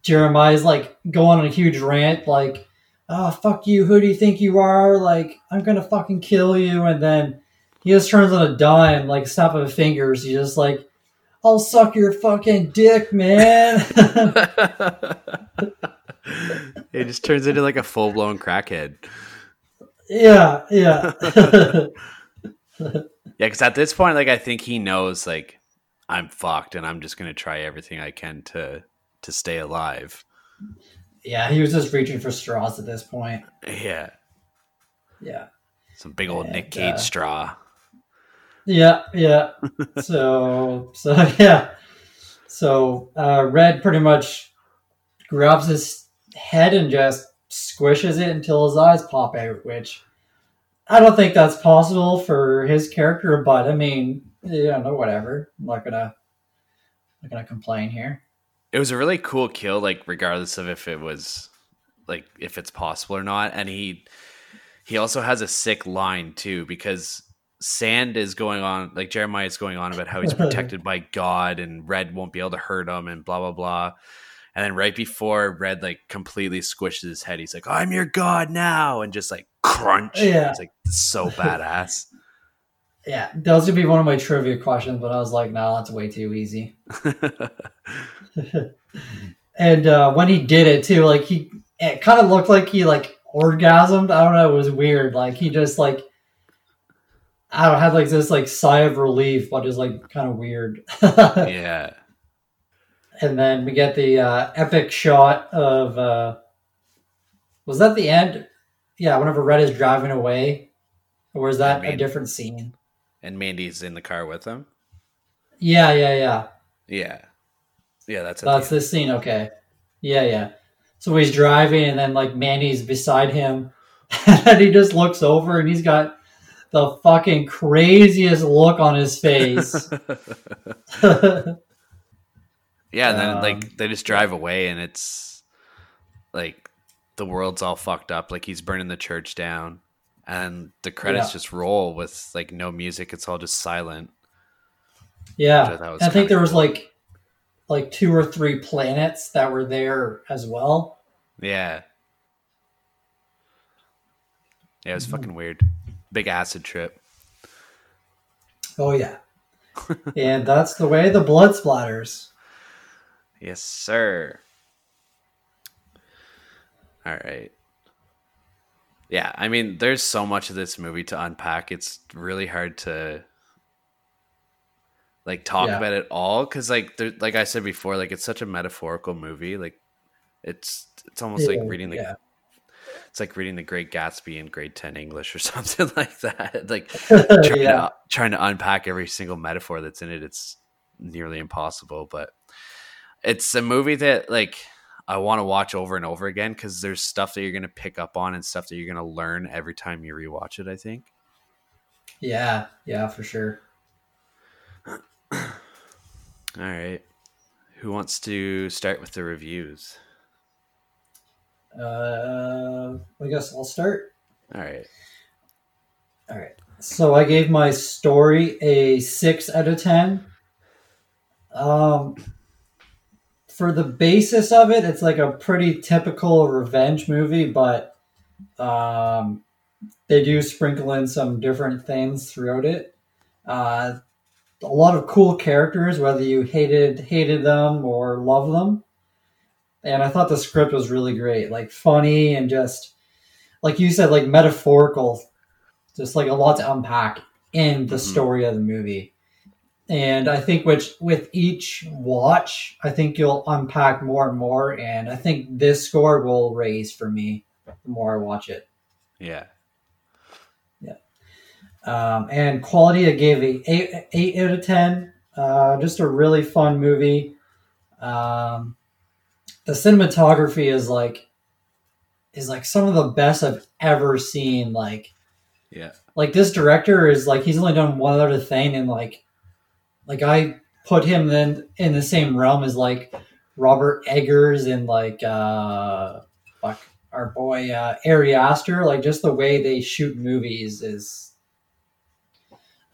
Jeremiah's like going on a huge rant, like, "Oh fuck you! Who do you think you are? Like, I'm gonna fucking kill you!" And then he just turns on a dime, like snap of fingers. He's just like, "I'll suck your fucking dick, man." it just turns into like a full blown crackhead. yeah, yeah. Yeah, because at this point, like I think he knows like I'm fucked, and I'm just gonna try everything I can to to stay alive. yeah, he was just reaching for straws at this point. Yeah, Yeah. some big old Nick Cage uh, straw. Yeah, yeah. so, so yeah. So, uh, Red pretty much grabs his head and just squishes it until his eyes pop out, which I don't think that's possible for his character, but I mean, yeah, no, whatever. I'm not gonna, I'm not gonna complain here. It was a really cool kill, like regardless of if it was like if it's possible or not. And he he also has a sick line too because Sand is going on like Jeremiah is going on about how he's protected by God and Red won't be able to hurt him and blah blah blah. And then right before Red like completely squishes his head, he's like, "I'm your god now," and just like crunch. Yeah. It's like so badass. Yeah, that was gonna be one of my trivia questions, but I was like, no, that's way too easy. and uh, when he did it too, like he, it kind of looked like he like orgasmed. I don't know. It was weird. Like he just like, I don't have like this like sigh of relief, but is like kind of weird. yeah. And then we get the uh, epic shot of, uh, was that the end? Yeah, whenever Red is driving away, or is that mean- a different scene? And Mandy's in the car with him. Yeah, yeah, yeah. Yeah. Yeah, that's That's the this scene, okay. Yeah, yeah. So he's driving, and then like Mandy's beside him, and he just looks over, and he's got the fucking craziest look on his face. Yeah, and then Um, like they just drive away, and it's like the world's all fucked up. Like he's burning the church down, and the credits Yeah. just roll with like no music. It's all just silent. Yeah, I I think there was like like two or three planets that were there as well. Yeah, yeah, it was Mm-hmm. fucking weird. Big acid trip. Oh yeah, and that's the way the blood splatters. Yes, sir. All right. Yeah, I mean, there's so much of this movie to unpack. It's really hard to like talk Yeah. about it all because, like, there, like I said before, like it's such a metaphorical movie. Like, it's it's almost like reading the yeah. it's like reading the Great Gatsby in grade ten English or something like that. Like trying, yeah, to, trying to unpack every single metaphor that's in it it's nearly impossible but it's a movie that like i want to watch over and over again because there's stuff that you're going to pick up on and stuff that you're going to learn every time you rewatch it i think yeah, yeah, for sure. all right who wants to start with the reviews Uh, I guess I'll start. all right All right. So I gave my story a six out of ten. Um, for the basis of it, it's like a pretty typical revenge movie, but um, they do sprinkle in some different things throughout it. Uh, a lot of cool characters, whether you hated hated them or love them. And I thought the script was really great, like funny and just like you said, like metaphorical just like a lot to unpack in the Mhm. story of the movie. And I think which with each watch, I think you'll unpack more and more. And I think this score will raise for me the more I watch it. yeah Yeah. Um, and quality, I gave a eight, eight out of ten. Uh, just a really fun movie. Um, the cinematography is like is like some of the best I've ever seen. Like yeah like this director is like he's only done one other thing and like like i put him then in the same realm as like robert eggers and like uh fuck our boy uh ari aster. Like just the way they shoot movies is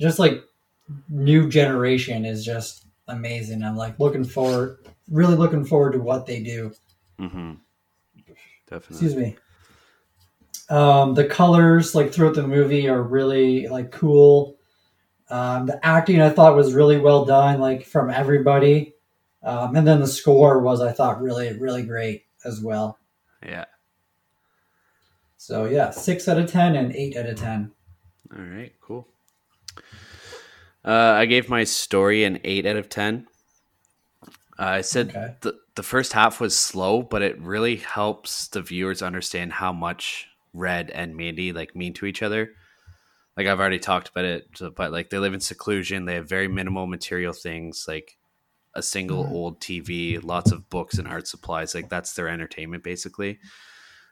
just like new generation is just amazing. I'm like looking forward really looking forward to what they do. Mm-hmm. Definitely. Excuse me. Um, the colors like throughout the movie are really like cool um, the acting i thought was really well done like from everybody. Um, and then the score was i thought really really great as well. Yeah. So yeah six out of ten and eight out of ten. All right cool. Uh, i gave my story an 8 out of 10 uh, i said Okay. the, the first half was slow but it really helps the viewers understand how much red and mandy like mean to each other like i've already talked about it but like they live in seclusion. They have very minimal material things like a single Mhm. old tv lots of books and art supplies. Like that's their entertainment basically.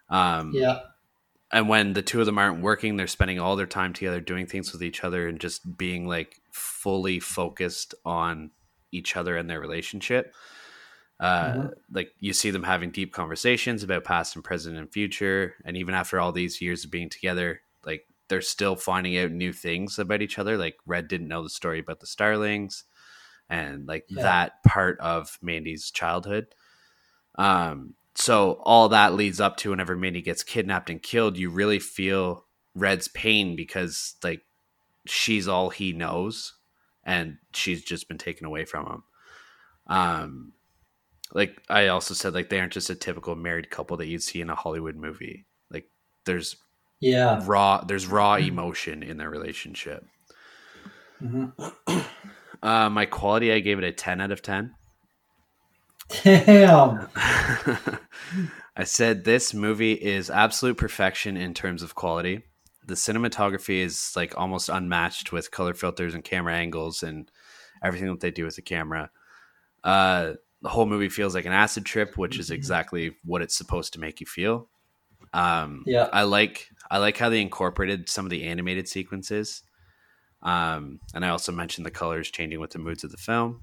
Um yeah. and when the two of them aren't working they're spending all their time together doing things with each other and just being like fully focused on each other and their relationship. Uh, Mhm. like you see them having deep conversations about past and present and future and even after all these years of being together like they're still finding out new things about each other like red didn't know the story about the starlings and like Yeah. that part of mandy's childhood um so all that leads up to whenever Mindy gets kidnapped and killed, you really feel Red's pain because like she's all he knows and she's just been taken away from him. Um like I also said like they aren't just a typical married couple that you'd see in a Hollywood movie. Like there's yeah raw there's raw emotion in their relationship. Mhm. Uh my quality I gave it a 10 out of 10. damn I said this movie is absolute perfection in terms of quality. The cinematography is like almost unmatched with color filters and camera angles and everything that they do with the camera. Uh, the whole movie feels like an acid trip, which is exactly what it's supposed to make you feel. Um, Yeah. I like I like how they incorporated some of the animated sequences, um, and I also mentioned the colors changing with the moods of the film.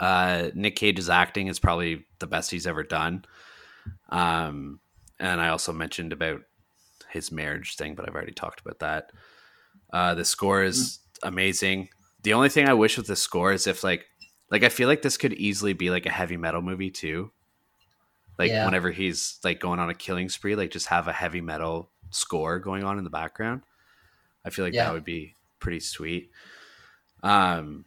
Uh, Nick Cage's acting is probably the best he's ever done. Um, and I also mentioned about his marriage thing, but I've already talked about that. Uh, the score is amazing. The only thing I wish with the score is if like like I feel like this could easily be like a heavy metal movie too. Like Yeah. whenever he's like going on a killing spree, like just have a heavy metal score going on in the background. I feel like Yeah. that would be pretty sweet. Um,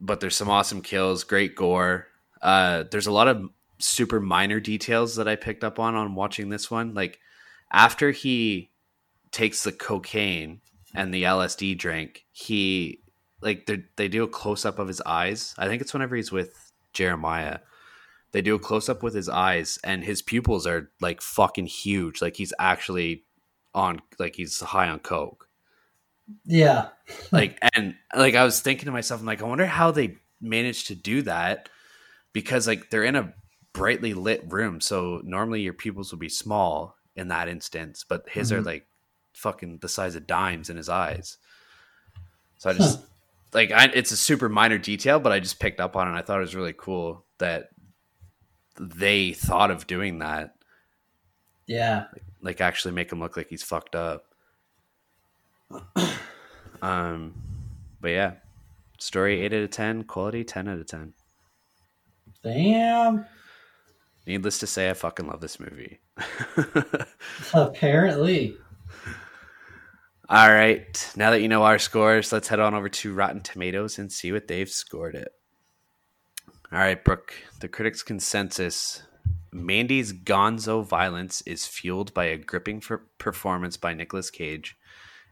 but there's some awesome kills, great gore. Uh, there's a lot of super minor details that I picked up on on watching this one. Like after he takes the cocaine and the LSD drink, he like they they do a close up of his eyes. I think it's whenever he's with Jeremiah. They do a close up with his eyes, and his pupils are like fucking huge. Like he's actually on, like he's high on coke Yeah. like and like i was thinking to myself i'm like i wonder how they managed to do that because like they're in a brightly lit room so normally your pupils would be small in that instance but his are Mhm. like fucking the size of dimes in his eyes so i just like I, it's a super minor detail but i just picked up on it and i thought it was really cool that they thought of doing that Yeah. like actually make him look like he's fucked up. um, but yeah, story eight out of ten, quality ten out of ten. Damn. Needless to say, I fucking love this movie. Apparently. All right, now that you know our scores, let's head on over to Rotten Tomatoes and see what they've scored it. All right, Brooke, the critics' consensus Mandy's gonzo violence is fueled by a gripping for performance by Nicolas Cage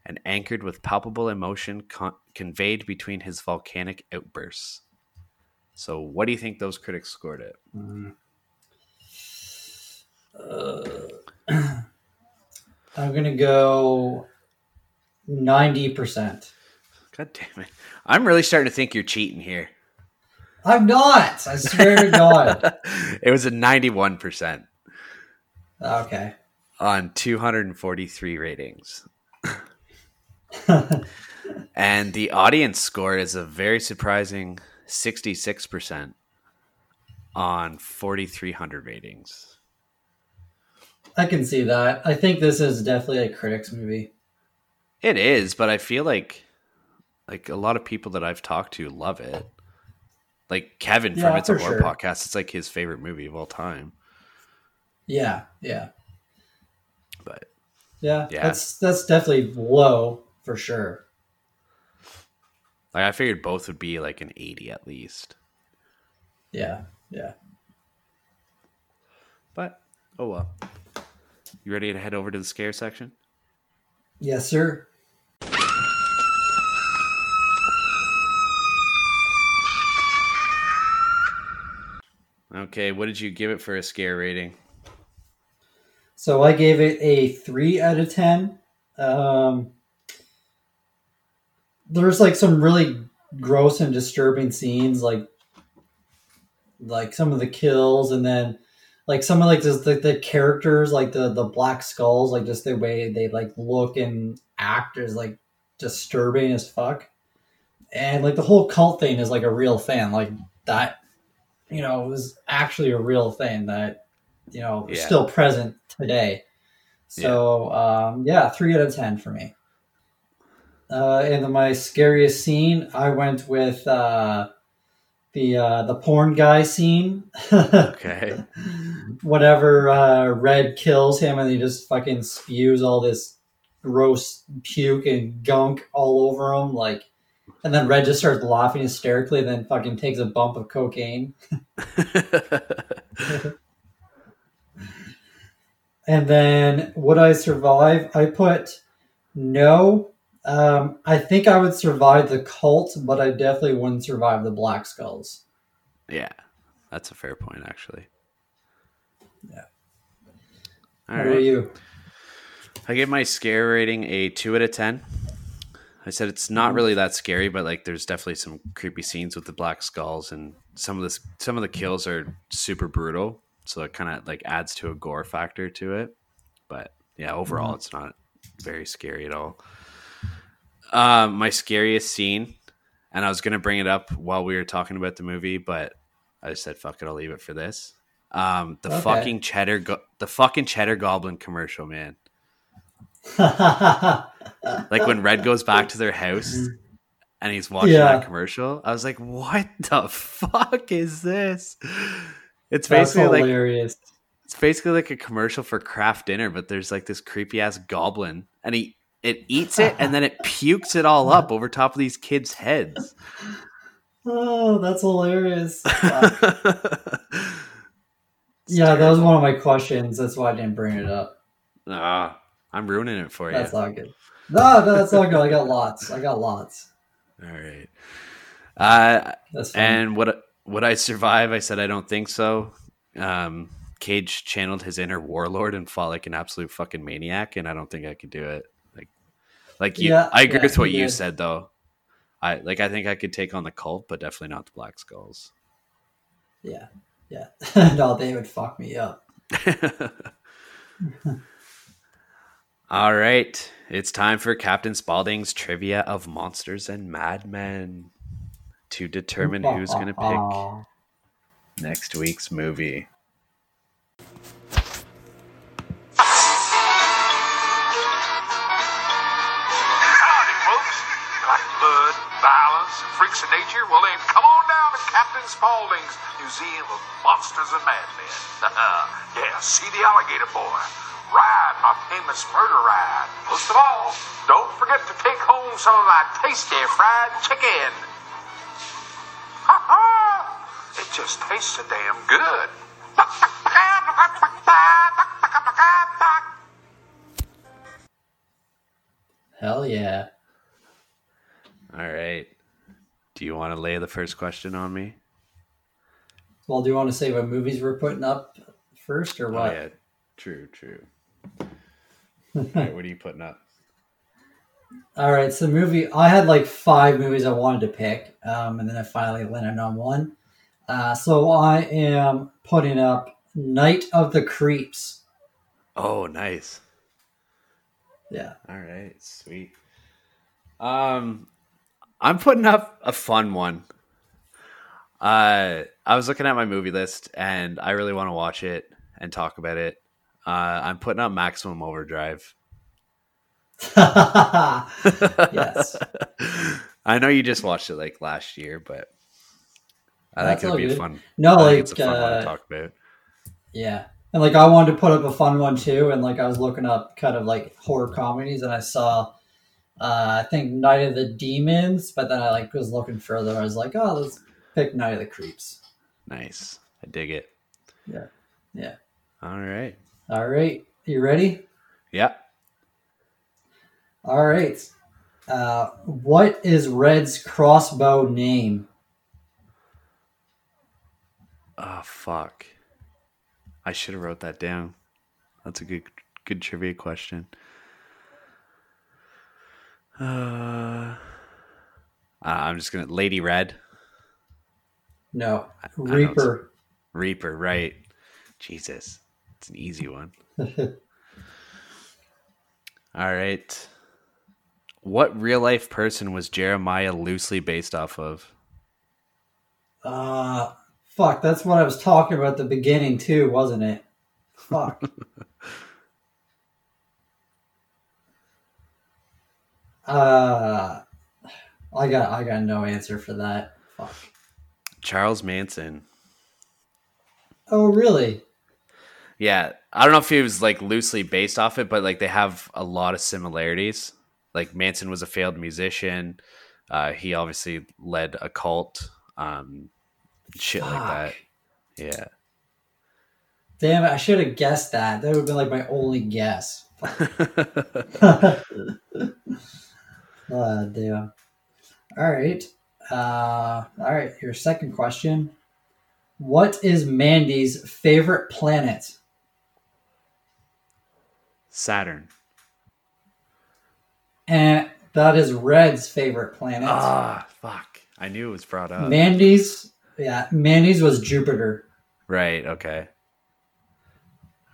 and anchored with palpable emotion con- conveyed between his volcanic outbursts. So, what do you think those critics scored it? Uh, I'm gonna go ninety percent. God damn it. I'm really starting to think you're cheating here. I'm not. I swear to God. it was a 91%. Okay. on 243 ratings. and the audience score is a very surprising 66% on 4,300 ratings. I can see that. I think this is definitely a critics movie. It is, but I feel like like a lot of people that I've talked to love it. Like Kevin from Yeah, It's a Horror sure. Podcast, it's like his favorite movie of all time. Yeah, yeah, But yeah. Yeah. That's that's definitely low for sure. like I figured both would be like an 80 at least. Yeah, yeah. But oh well. You ready to head over to the scare section? Yes, sir. Okay, what did you give it for a scare rating? So I gave it a three out of ten. Um, there's like some really gross and disturbing scenes, like like some of the kills, and then like some of like just the, the characters, like the the black skulls, like just the way they like look and act is like disturbing as fuck. And like the whole cult thing is like a real fan, like that. You know, it was actually a real thing that you know is Yeah. still present today. So um, yeah, three out of ten for me. Uh, and then my scariest scene, I went with uh, the uh, the porn guy scene. Okay. Whatever uh, Red kills him, and he just fucking spews all this gross puke and gunk all over him, like. And then Red just starts laughing hysterically, and then fucking takes a bump of cocaine. And then would I survive? I put no. Um, I think I would survive the cult, but I definitely wouldn't survive the Black Skulls. yeah, that's a fair point, actually. Yeah. All What right. you? I give my scare rating a two out of ten. I said it's not really that scary, but like there's definitely some creepy scenes with the black skulls, and some of this some of the kills are super brutal, so it kind of like adds to a gore factor to it. But yeah, overall, it's not very scary at all. Um, my scariest scene, and I was gonna bring it up while we were talking about the movie, but I said fuck it, I'll leave it for this. Um, the Okay. fucking cheddar, go- the fucking cheddar goblin commercial, man. Like when Red goes back to their house and he's watching Yeah. that commercial, I was like, what the fuck is this? It's That's basically like it's basically like a commercial for Kraft Dinner, but there's like this creepy ass goblin, and he it eats it and then it pukes it all up over top of these kids' heads. Oh, that's hilarious. Yeah, that was one of my questions. That's why I didn't bring it up. Ah, I'm ruining it for you. That's not good. No, no, that's not good. I got lots. I got lots. All right. Uh, That's and what would I survive? I said I don't think so. Um, Cage channeled his inner warlord and fought like an absolute fucking maniac, and I don't think I could do it. Like, like you, Yeah, I agree yeah, with what you did. said though. I like. I think I could take on the cult, but definitely not the Black Skulls. yeah, yeah. no, they would fuck me up. All right, it's time for Captain Spaulding's trivia of monsters and madmen to determine who's going to pick next week's movie. Freaks of nature? Well, then come on down to Captain Spaulding's Museum of Monsters and Madmen. yeah, see the alligator boy. Ride my famous murder ride. Most of all, don't forget to take home some of my tasty fried chicken. Ha ha! It just tastes so damn good. Hell yeah. All right. Do you want to lay the first question on me? Well, do you want to say what movies we're putting up first or Oh what? yeah, true, true. All right, what are you putting up? All right, so movie. I had like five movies I wanted to pick, um, and then I finally landed on one. Uh, so I am putting up Night of the Creeps. Oh, nice. Yeah. All right, sweet. Um, I'm putting up a fun one. Uh, I was looking at my movie list, and I really want to watch it and talk about it. Uh, I'm putting up Maximum Overdrive. yes. I know you just watched it like last year, but I That's think it'll be good. fun. No, like it's a fun one uh, to talk about. Yeah. And like I wanted to put up a fun one too, and like I was looking up kind of like horror comedies, and I saw, uh, I think Night of the Demons, but then I like was looking further. I was like, oh, let's pick Night of the Creeps. Nice. I dig it. Yeah. Yeah. All right. All right, you ready? Yeah. All right. Uh, what is Red's crossbow name? Oh fuck. I should have wrote that down. That's a good good trivia question. Uh, I'm just gonna Lady Red No, don't Reaper. Reaper, right? Jesus, it's an easy one. All right. What real life person was Jeremiah loosely based off of? uh, fuck, that's what I was talking about at the beginning too, wasn't it? Fuck. uh, I got, I got no answer for that. Fuck. Charles Manson. Oh, really? Yeah, I don't know if he was like loosely based off it, but like they have a lot of similarities. Like Manson was a failed musician. Uh, he obviously led a cult, um, shit like that. Yeah. Damn it! I should have guessed that. That would have been like my only guess. Ah, damn. All right. Uh, all right. Your second question. What is Mandy's favorite planet? Saturn. And that is Red's favorite planet. Ah, fuck. I knew it was brought up. Mandy's, yeah, Mandy's was Jupiter. Right. Okay.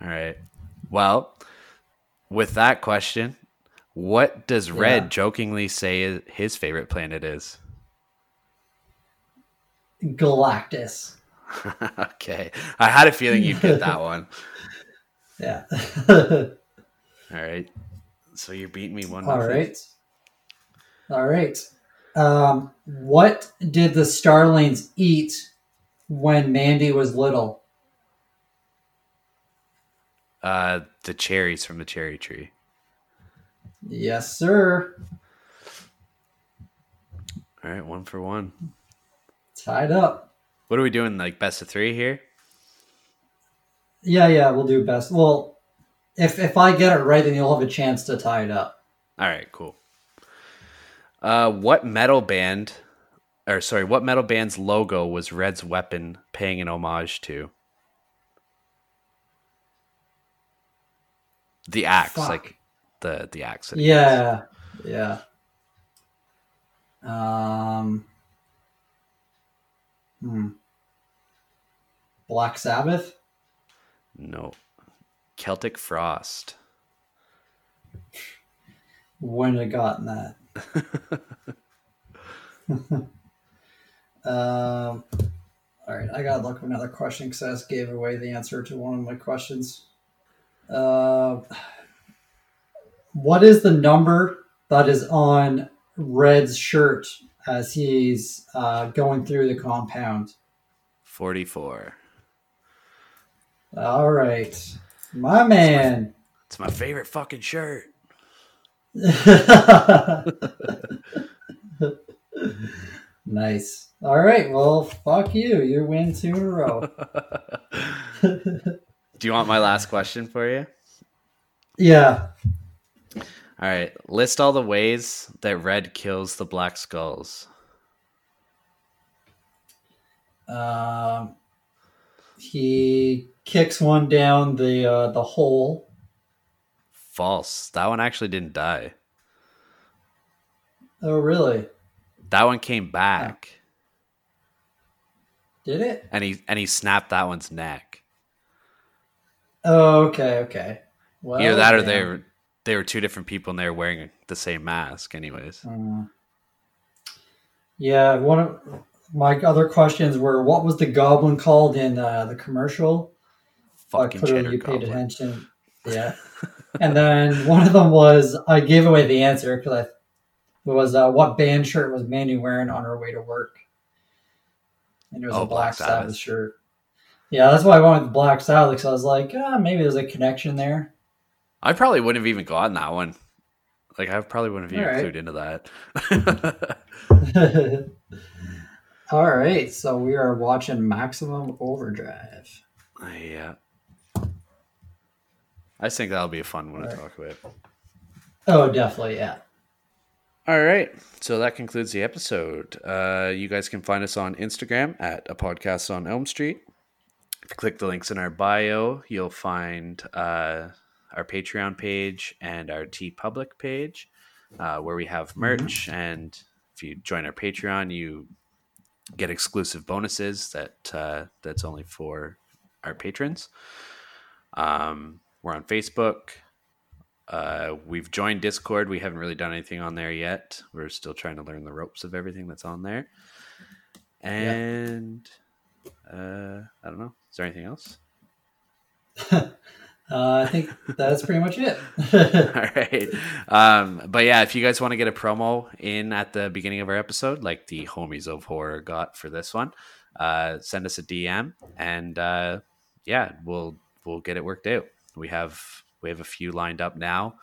All right. Well, with that question, what does Red Yeah. jokingly say his favorite planet is? Galactus. okay. I had a feeling you'd get that one. Yeah. All right. So you're beating me one. All nothing. right. All right. Um, what did the starlings eat when Mandy was little? Uh, the cherries from the cherry tree. Yes, sir. All right, one for one. Tied up. What are we doing? Like best of three here? Yeah, yeah, we'll do best. Well, if if I get it right, then you'll have a chance to tie it up. All right, cool. Uh, what metal band, or sorry, what metal band's logo was Red's weapon paying an homage to? The axe, Fuck. like the the axe. that he has. Yeah, yeah. Um. Hmm. Black Sabbath. No. Celtic Frost. Wouldn't have gotten that. um. All right, I gotta look up another question because I just gave away the answer to one of my questions. Uh, what is the number that is on Red's shirt as he's uh, going through the compound? 44. All right, my man. It's my favorite fucking shirt. nice. All right. Well, fuck you. You win two in a row. Do you want my last question for you? yeah. All right. List all the ways that Red kills the Black Skulls. Um, he kicks one down the uh, the hole. False. That one actually didn't die. Oh, really? That one came back, Did it? and he and he snapped that one's neck. Oh, okay, okay. Well, Either that or damn. they were they were two different people and they were wearing the same mask. Anyways, Uh, yeah, one of my other questions were: What was the goblin called in uh, the commercial? fucking clearly you paid goblin. attention. Yeah. and then one of them was I gave away the answer because I was uh, what band shirt was Mandy wearing on her way to work? And it was Oh, a Black Black Sabbath. Sabbath. shirt. Yeah, that's why I went with Black Sabbath because I was like, ah, maybe there's a connection there. I probably wouldn't have even gotten that one. Like I probably wouldn't have even right. clued into that. All right, so we are watching Maximum Overdrive. yeah. I think that'll be a fun one to All right. talk about. Oh, definitely, yeah. All right. So that concludes the episode. Uh, you guys can find us on Instagram at a podcast on Elm Street. If you click the links in our bio, you'll find uh, our Patreon page and our TeePublic page uh, where we have merch. And if you join our Patreon, you get exclusive bonuses that uh, that's only for our patrons. Um, we're on Facebook. Uh, we've joined Discord. We haven't really done anything on there yet. We're still trying to learn the ropes of everything that's on there. And uh, I don't know. Is there anything else? Uh, I think that's pretty much it. All right. Um, but yeah, if you guys want to get a promo in at the beginning of our episode, like the homies of horror got for this one, uh, send us a DM and uh, yeah, we'll we'll get it worked out. We have we have a few lined up now,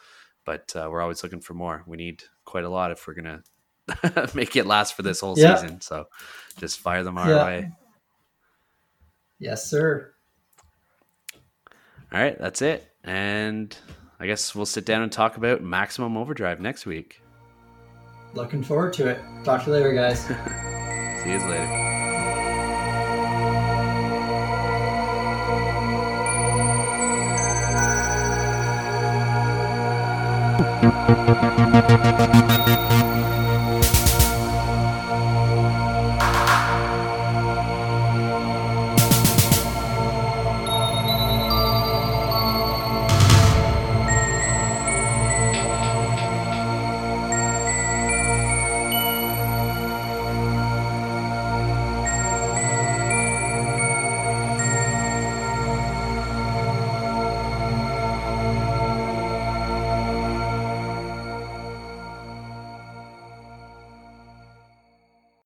but uh, we're always looking for more. We need quite a lot if we're gonna make it last for this whole Yeah. season. So just fire them our Yeah. way. yes, sir. All right, that's it. And I guess we'll sit down and talk about Maximum Overdrive next week. Looking forward to it. Talk to you later, guys. See you later. Thank